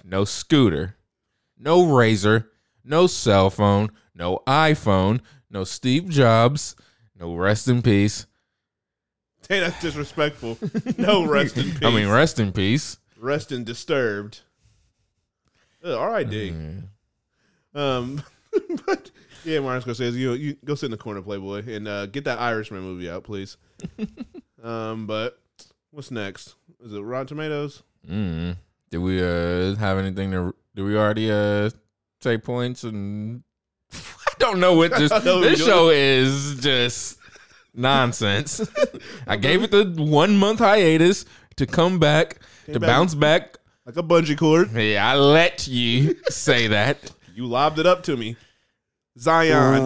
No scooter. No razor. No cell phone. No iPhone. No Steve Jobs. No rest in peace. Hey, that's disrespectful. No rest in peace. I mean, rest in peace. rest in disturbed. Ugh, R.I.D. Um, but yeah, Martin Scorsese, you you go sit in the corner, Playboy, and uh, get that Irishman movie out, please. um, but what's next? Is it Rotten Tomatoes? Mm. Did we uh have anything to? Did we already uh take points and? I don't know what this this show is. Just nonsense. I gave it the one month hiatus to come back to back. bounce back. Like a bungee cord. Yeah, I let you say that. You lobbed it up to me. Zion.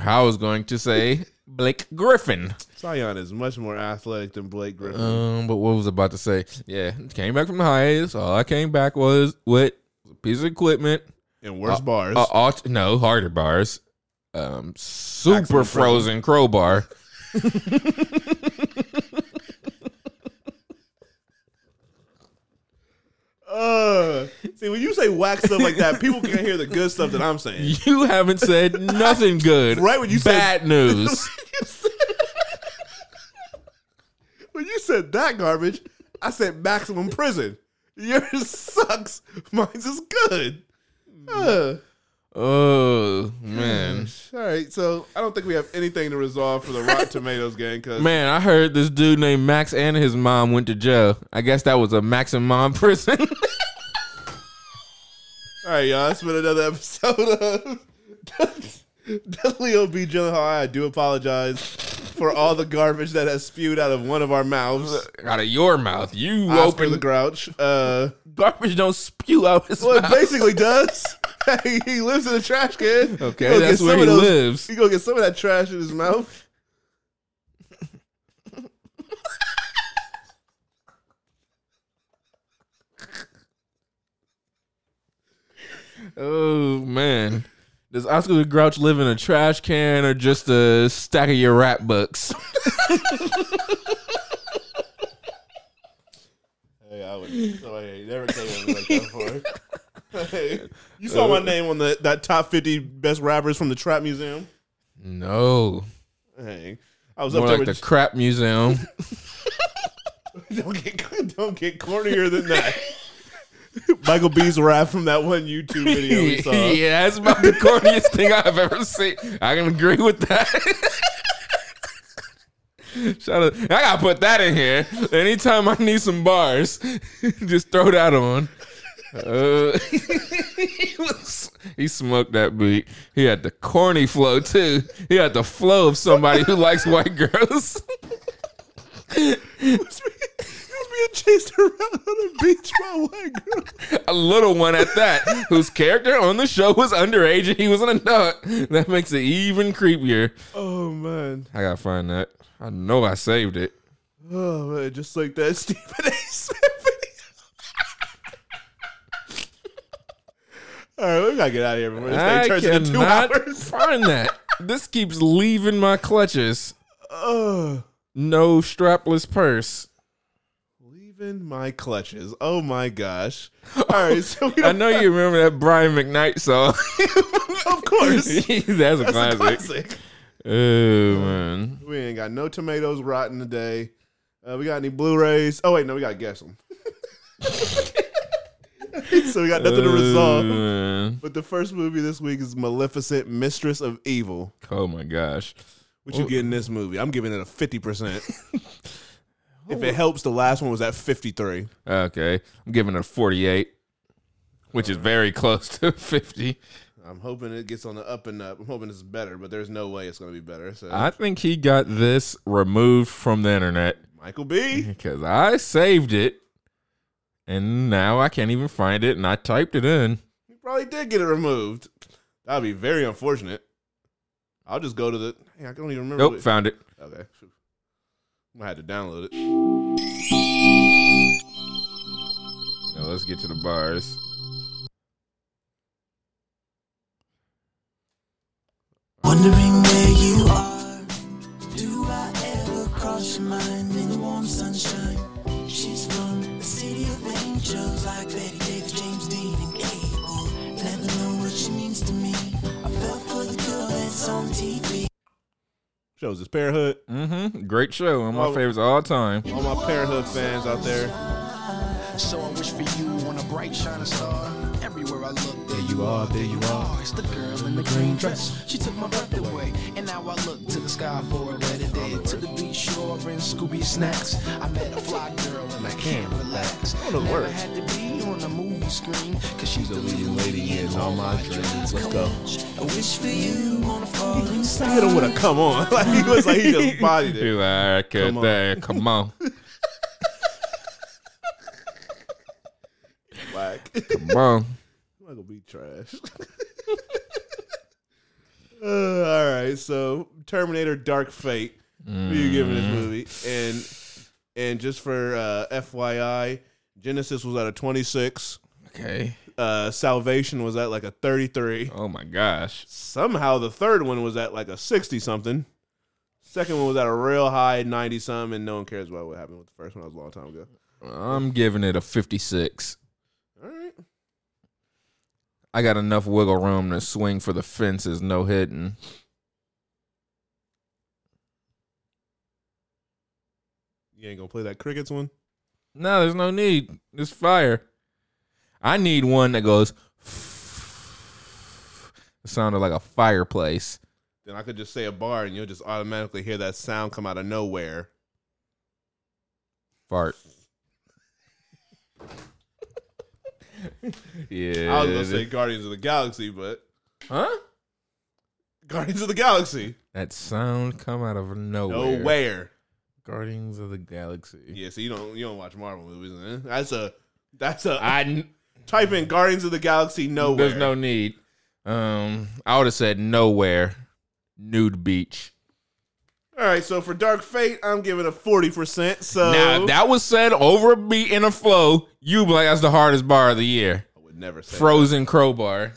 I was going to say Blake Griffin. Zion is much more athletic than Blake Griffin. Um, but what was I about to say? Yeah, came back from the hiatus. All I came back was with a piece of equipment. And worse bars. Uh, no, harder bars. Um, super frozen crowbar. Uh, see, when you say whack stuff like that, people can't hear the good stuff that I'm saying. You haven't said nothing good. Right when you said- bad news. When you said that garbage, I said maximum prison. Yours sucks. Mine's is good. Uh, oh man, all right, so I don't think we have anything to resolve for the Rotten Tomatoes game because man! I heard this dude named Max and his mom went to jail. I guess that was a Max and mom prison. All right, y'all. It's been another episode of the Leo B. Gyllenhaal. I do apologize for all the garbage that has spewed out of one of our mouths. Out of your mouth, you Oscar open the Grouch. Uh, garbage. Don't spew out his well, it mouth. basically does. He lives in a trash can. Okay, He that's where he those- lives. He gonna get some of that trash in his mouth. Oh man. Does Oscar the Grouch live in a trash can or just a stack of your rap books? Hey, I would. So hey, never came like that before. Hey, you saw my name on the that top fifty best rappers from the Trap Museum. No. Hey, I was More up there like the with. crap museum. don't get don't get cornier than that. Michael B's rap from that one YouTube video we saw. yeah, that's about the corniest thing I've ever seen. I can agree with that. Shout out. I gotta put that in here. Anytime I need some bars, just throw that on. Uh, he, was, he smoked that beat. He had the corny flow too. He had the flow of somebody who likes white girls. Being chased around on a beach by a white girl. a little one at that, whose character on the show was underage and he was an adult. That makes it even creepier. Oh man, I gotta find that. I know I saved it. oh man, just like that Stephen A. Smith video. All right, we gotta get out of here before this I thing turns into two hours. find that. This keeps leaving my clutches. Ugh. No strapless purse. Leaving my clutches. Oh my gosh. All right, so we I know you remember that Brian McKnight song. of course. That's a That's classic. a classic. Oh man. We ain't got no tomatoes rotten today. Uh, we got any Blu-rays? Oh wait, no, we gotta guess them. so we got nothing to Oh, resolve. man. But the first movie this week is Maleficent, Mistress of Evil. Oh my gosh. What you get in this movie? I'm giving it a fifty percent. If it helps, the last one was at fifty three. Okay. I'm giving it a 48, which is very close to 50. I'm hoping it gets on the up and up. I'm hoping it's better, but there's no way it's gonna be better. So I think he got this removed from the internet Michael B. because I saved it and now I can't even find it and I typed it in. He probably did get it removed. That'd be very unfortunate. I'll just go to the. Hey, I don't even remember. Nope, what- found it. Okay. I had to download it. Now let's get to the bars. Wondering where you are. Do I ever cross your mind in the warm sunshine? She's from the city of angels, like Bette Davis, James Dean, and Gable. Never know what she means to me. I for the girl that's on TV. Shows this Parenthood. Mm-hmm. Great show. One of my Oh. favorites of all time. All my Parenthood fans out there. So I wish for you on a bright shining star. Everywhere I look, there you are, there you are. It's the girl in the green dress. She took my breath away, and now I look to the sky for a better day. To the beach shore and Scooby snacks. I met a fly girl and I can't relax. know the Never words. Had to be on a movie screen, cause she's the leading lady in all my dreams. Let's go. I wish for you on a falling star. Hit him with a come on. Like he was like he just bodied He it. like, Come come on. on. Come on. Whack. Come on. I'm not gonna be trash. uh, all right, so Terminator: Dark Fate. Who you giving this movie? And and just for uh, FYI, Genesis was at a 26. Okay. Uh, Salvation was at like a 33. Oh my gosh. Somehow the third one was at like a 60 something. Second one was at a real high 90 something, and no one cares about what happened with the first one. That was a long time ago. I'm giving it a 56. All right. I got enough wiggle room to swing for the fences, no hitting. You ain't gonna play that Crickets one? No, there's no need. It's fire. I need one that goes. It sounded like a fireplace. Then I could just say a bar, and you'll just automatically hear that sound come out of nowhere. Fart. yeah. I was gonna say Guardians of the Galaxy, but huh? Guardians of the Galaxy. That sound come out of nowhere. Nowhere. Guardians of the Galaxy. Yeah, so you don't you don't watch Marvel movies, eh? That's a that's a I type in Guardians of the Galaxy nowhere. There's no need. Um, I would have said nowhere. Nude beach. All right, so for Dark Fate, I'm giving a forty percent. So now that was said over a beat in a flow, you'd be like, "That's the hardest bar of the year." I would never say Frozen crowbar.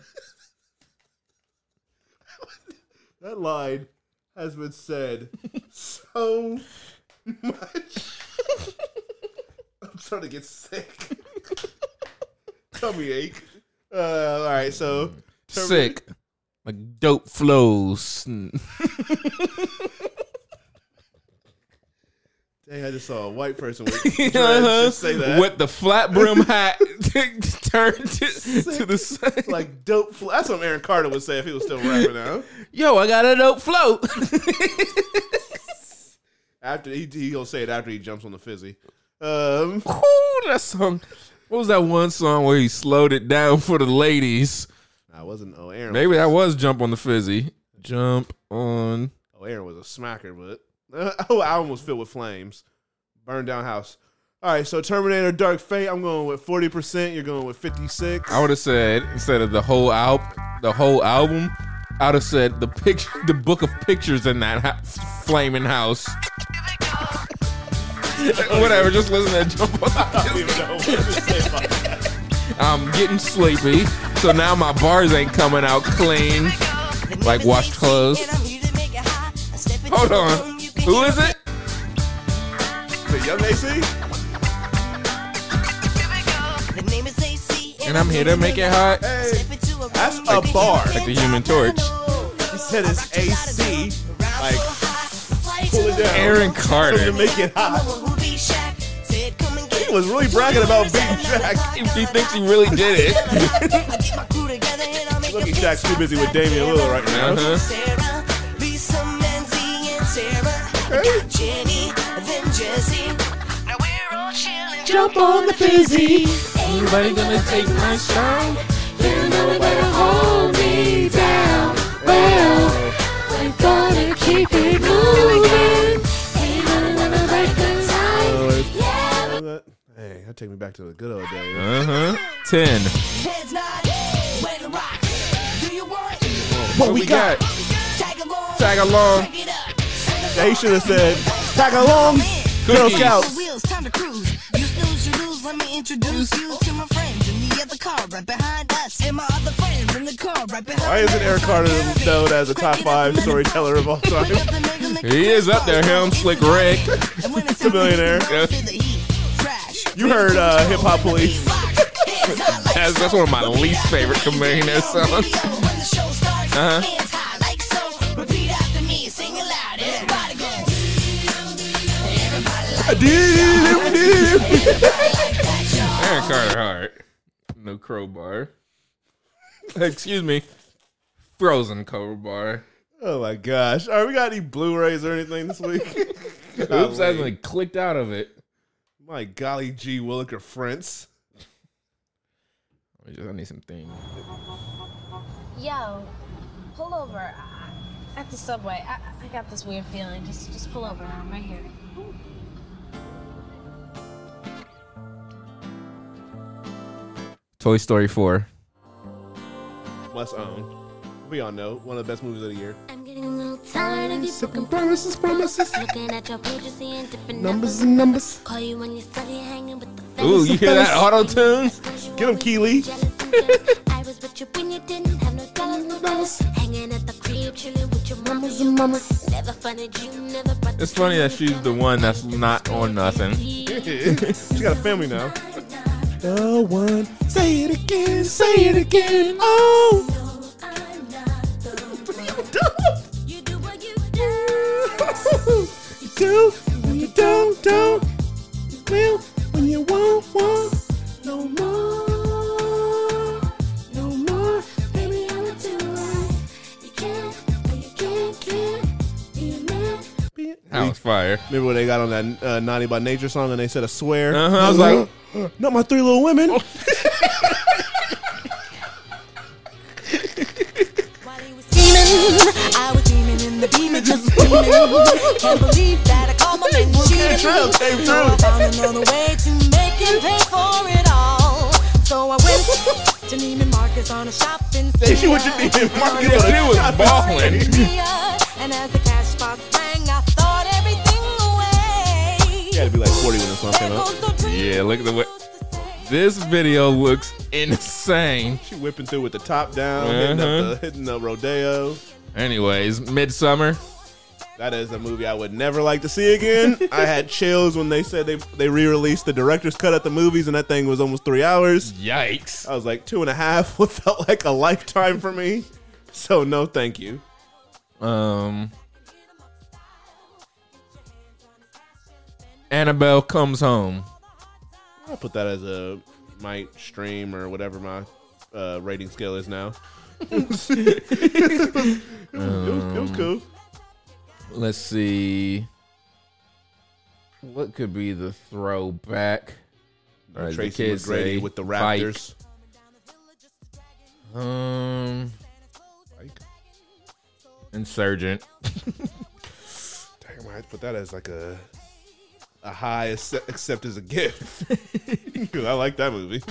that. that line has been said so much. I'm starting to get sick. Tummy ache. Uh, all right, so Sick. Like dope flows. Dang, I just saw a white person with dreads Uh-huh. just say that. With the flat brim hat turned to, to the side. like dope. Fl- That's what Aaron Carter would say if he was still rapping now. Yo, I got a dope float. After he he gonna say it after he jumps on the fizzy. Um, Ooh, that song. What was that one song where he slowed it down for the ladies? I wasn't. Oh, Aaron. Maybe that was Jump on the Fizzy. Jump on. Oh, Aaron was a smacker, but oh, album was filled with flames. Burned down house. All right, so Terminator Dark Fate. I'm going with forty percent. You're going with fifty six. I would have said instead of the whole al- the whole album, I would have said the picture, the book of pictures in that ha- flaming house. Whatever, just listen to Jump the Fizzy. I'm getting sleepy, so now my bars ain't coming out clean, like washed clothes. Hold on, who is it? The young AC. And I'm here to make it hot, Hey, that's a bar. like the Human Torch. He said it's AC. Like pull it down. Aaron Carter. to make it hot. He was really bragging about beating Shaq. He thinks he really did it. Look at Shaq's too busy with Damian Lillard right now. Uh-huh. Jump on the fizzy. Everybody gonna take my strong. There's nobody to hold me down. Well, we're gonna keep it moving. Ain't nothing gonna break the tie. Yeah. Hey, that take me back to the good old days. Uh huh. Ten. What we got? Tag along. They should have said, tag along, Girl Cookies. Scouts. wheels, time to cruise. You snooze, you lose. Let me introduce you to my friends in the other car right behind us, and my other Why isn't Eric Carter known as a top five storyteller of all time? He is up there, him, Slick Rick. a millionaire. Yeah. You heard uh, Hip Hop Police. That's, that's one of my least favorite Chameleon songs. Uh Uh-huh. Aaron Carter Hart. No crowbar. Excuse me. Frozen Cover Bar. Oh my gosh! All right, we got any Blu-rays or anything this week? Oops, Golly. I like clicked out of it. My golly gee Williker Frentz. I just I need some things. Yo, pull over I- at the subway. I, I got this weird feeling. Just, just pull over. I'm right here. Toy Story 4. Must own. We all know one of the best movies of the year. I'm getting a little tired of you broken promises, promises. Looking at your pages, seeing different Numbers and numbers. Call you when you're study hanging with the Ooh, you hear that auto tune? Get him, Keely. I was with you when you didn't have no dollars, no dollars. Hanging at the crib, chilling with your mamas and mamas. Never funded you, never brought It's funny that she's the one that's not on nothing. she got a family now. The one. Say it again. Say it again. Oh. No, I'm not the one. You do what you You do when you don't, don't. You will when you won't, won't. No more. No more. Baby, I'ma do right. You can't, but you can't, can't be a man. That was fire. Remember when they got on that uh, Naughty by Nature song and they said a swear? Uh-huh, I was like- not my three little women. Demon, I was demon in the beaming, just screaming. Can't believe that I called my man cheating. Trail came So I found another way to make him pay for it all. So I went to Neiman Marcus on a shopping spree. Hey, she went to Neiman Marcus She on a was shopping balling. spree. And as the 40 when the song came out. goes the dream Yeah, look at the way. I used to say. This video looks insane. She whipping through with the top down, hitting, Uh-huh. up the, hitting the rodeo. Anyways, Midsummer. That is a movie I would never like to see again. I had chills when they said they they re-released the director's cut at the movies, and that thing was almost three hours. Yikes. I was like two and a half. What felt like a lifetime for me. So no, thank you. Um. Annabelle comes home. I'll put that as a might stream or whatever my uh, rating scale is now. it, was, it was- it was cool. Let's see. What could be the throwback? As the Tracy kids McGrady with the bike. Raptors. Um, Bike. Insurgent. Damn, I put that as like a a high accept, accept as a gift. 'Cause I like that movie.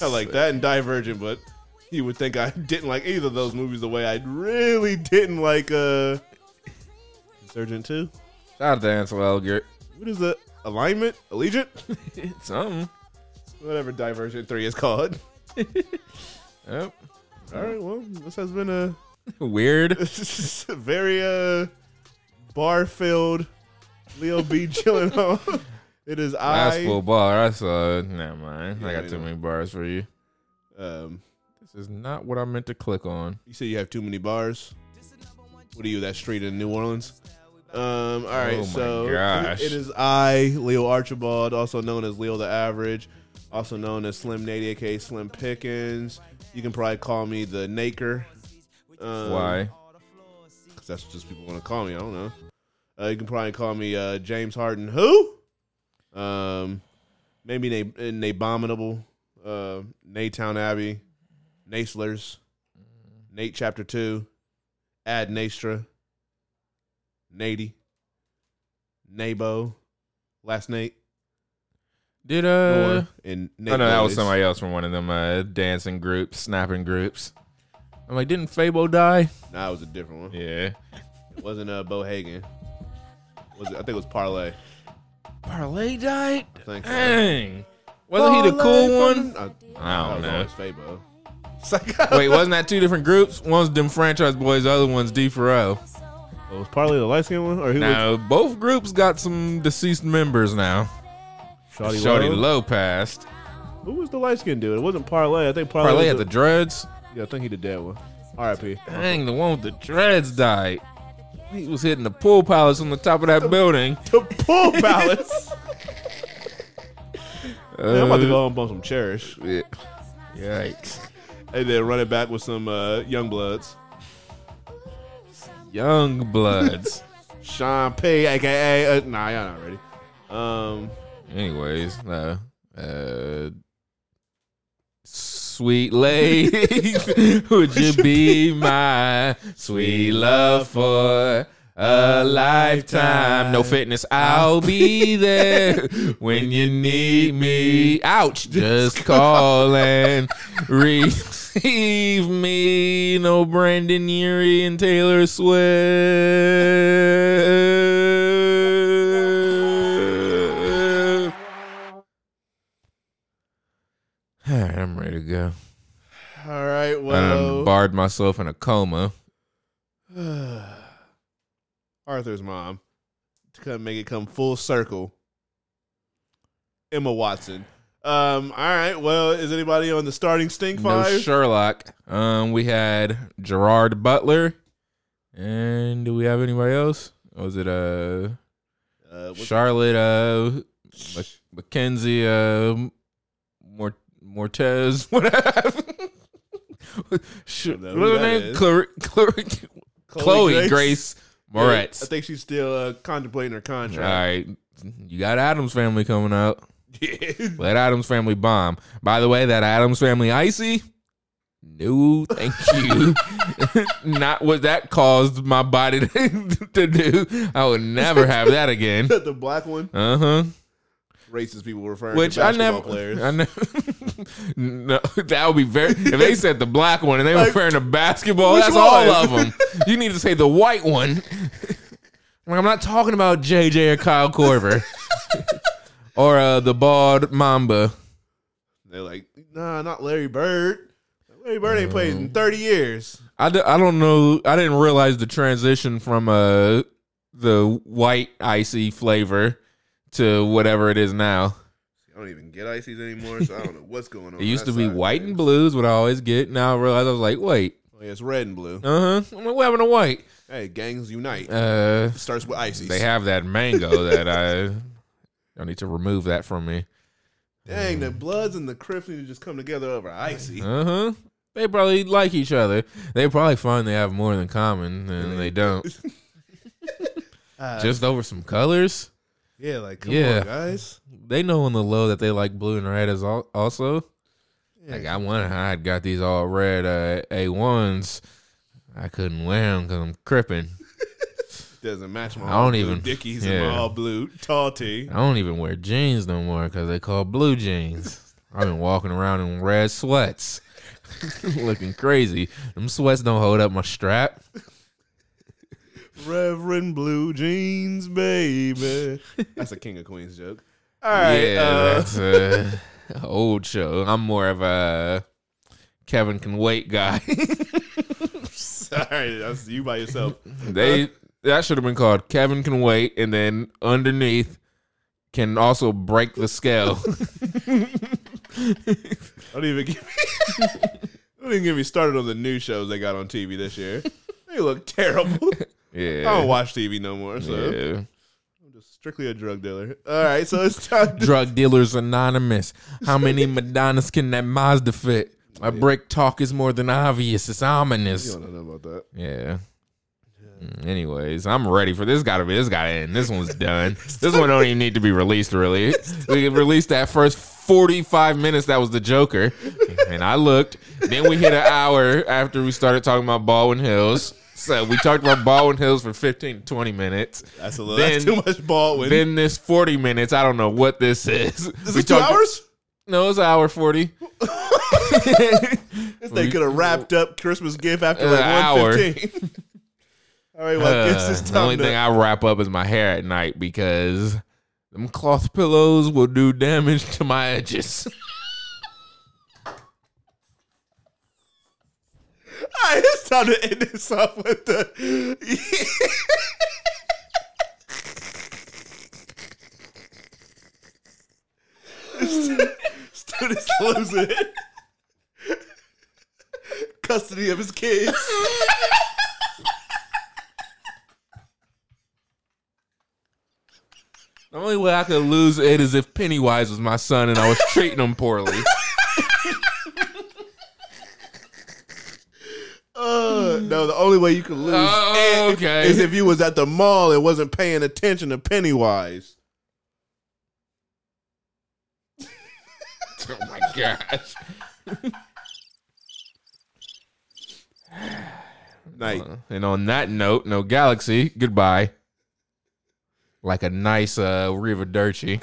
I like that and Divergent, but you would think I didn't like either of those movies the way I really didn't like uh Insurgent 2. Shout out to Ansel Elgort. What is the alignment? Allegiant? Something. Whatever Divergent 3 is called. Yep. All right, well, this has been a Weird. very uh bar filled Leo B Gyllenhaal. It is Last I full bar I saw. Never mind. I Yeah, got too many bars for you. um This is not what I meant to click on. You say you have too many bars. What are you? That street in New Orleans? Um. All right. Oh my so gosh. it is I, Leo Archibald, also known as Leo the Average, also known as Slim Nady, aka Slim Pickens. You can probably call me the Naker. Um, Why? Because that's just people want to call me. I don't know. Uh, you can probably call me uh, James Harden. Who? Um, maybe Na- in Abominable, uh, Naytown Abbey, Naslers, Nate Chapter Two, Ad Nastra, Nady, Nabo, Last Nate, Did uh? Nor, and Nate oh no, that was somebody else from one of them uh, dancing groups, snapping groups. I'm like, didn't Fabo die? Nah, it was a different one. Yeah. It wasn't uh, Bo Hagen. Was it? I think it was Parlay. Parlay died. I think. so. Dang. Wasn't he the Parlay cool one? I that don't was know. always Fabo. It's like, Wait, wasn't that two different groups? One's them franchise boys, the other one's D for O. Oh, was Parlay the light skinned one? Or who Now both groups got some deceased members now. was Shawty, Shorty Low? Low passed. Who was the light skinned dude? It wasn't Parlay. I think Parlay, Parlay was had the dreads. Yeah, I think he did that one. R.I.P. Dang, the one with the dreads died. He was hitting the pool palace on the top of that building. The pool palace. Uh, Man, I'm about to go and bump some Cherish. Yeah. Yikes. And then run it back with some uh, Young Bloods. Young Bloods. Sean P, aka uh, nah, y'all not ready. Um, Anyways, uh, uh, sweet lady, would you be my sweet love for a lifetime? No fitness, I'll be there when you need me. Ouch! Just call and receive me. No Brendon Urie and Taylor Swift. To go. all right, Well, I barred myself in a coma. Arthur's mom to come make it come full circle. Emma Watson. Um, all right, well, is anybody on the starting stink No five? Sherlock. Um, we had Gerard Butler, and do we have anybody else? Or was it uh uh, Charlotte uh Mac- Mackenzie uh Mortez don't What's her name? Clar- Clar- Chloe, Grace, Yeah, Moretz. I think she's still uh, contemplating her contract. All right, you got Addams family coming out. Yeah. Let Addams family bomb. By the way, that Addams family icy. No, thank you. Not what that caused my body to, to do. I would never have that again. the black one. Uh huh. Racist people referring Which to I basketball never. players. I never. no, that would be very. If they said the black one and they were Like, referring to basketball, that's all of them. You need to say the white one. Like, I'm not talking about JJ or Kyle Korver or uh, the bald Mamba. They're like, nah, not Larry Bird. Larry Bird ain't played in 30 years. I, d- I don't know. I didn't realize the transition from uh the white icy flavor to whatever it is now. I don't even get ices anymore, so I don't know what's going on. It used to be white and blues, what I always get. Now I realize I was like, wait, Oh, yeah, it's red and blue. uh huh, what happened to white? Hey, gangs unite. Uh, Starts with ices. they have that mango that I. I need to remove that from me. Dang, the Bloods and the Crips need to just come together over icy. Uh huh. They probably like each other. They probably find they have more in common than they don't. Uh, Just over some colors. Yeah, like come Yeah. on, guys. They know on the low that they like blue and red as al- also. Like I wanted, I got these all red uh, A ones. I couldn't wear them because I'm cripping. Doesn't match my I all don't even- Dickies and my all blue tall tee. I don't even wear jeans no more because they call blue jeans. I've been walking around in red sweats, looking crazy. Them sweats don't hold up my strap. Reverend Blue Jeans, baby. That's a King of Queens joke. All right. yeah, uh, that's a old show. I'm more of a Kevin can wait guy. sorry, that's you by yourself. They that should have been called Kevin can wait, and then underneath can also break the scale. Don't even get me. don't even get me started on the new shows they got on TV this year. They look terrible. Yeah, I don't watch TV no more, so yeah. I'm just strictly a drug dealer. All right, so it's time. To, Drug dealers anonymous. How many Madonnas can that Mazda fit? My brick talk is more than obvious. It's ominous. you ominous. don't know about that. Yeah. Mm, Anyways, I'm ready for this. Got to be this. Got to end. This one's done. this one don't even need to be released. Really, we released that first 45 minutes. That was the Joker, and I looked. Then we hit an hour after we started talking about Baldwin Hills. So we talked about Baldwin Hills for 15 to 20 minutes. That's a little. that's too much Baldwin. Then this 40 minutes. I don't know what this is is. we this two talked- hours? No, it's an hour 40. This thing could have wrapped up Christmas gift after Uh, like one fifteen. All right, well, I guess Uh, it's the only to. thing I wrap up is my hair at night because them cloth pillows will do damage to my edges. Right, it's time to end this off with the. Students losing. Custody of his kids. The only way I could lose it is if Pennywise was my son and I was treating him poorly. Uh, no, the only way you could lose Oh, okay. is if you was at the mall and wasn't paying attention to Pennywise. oh my gosh. Night. And on that note, no galaxy. Goodbye. Like a nice uh Riva Dirty.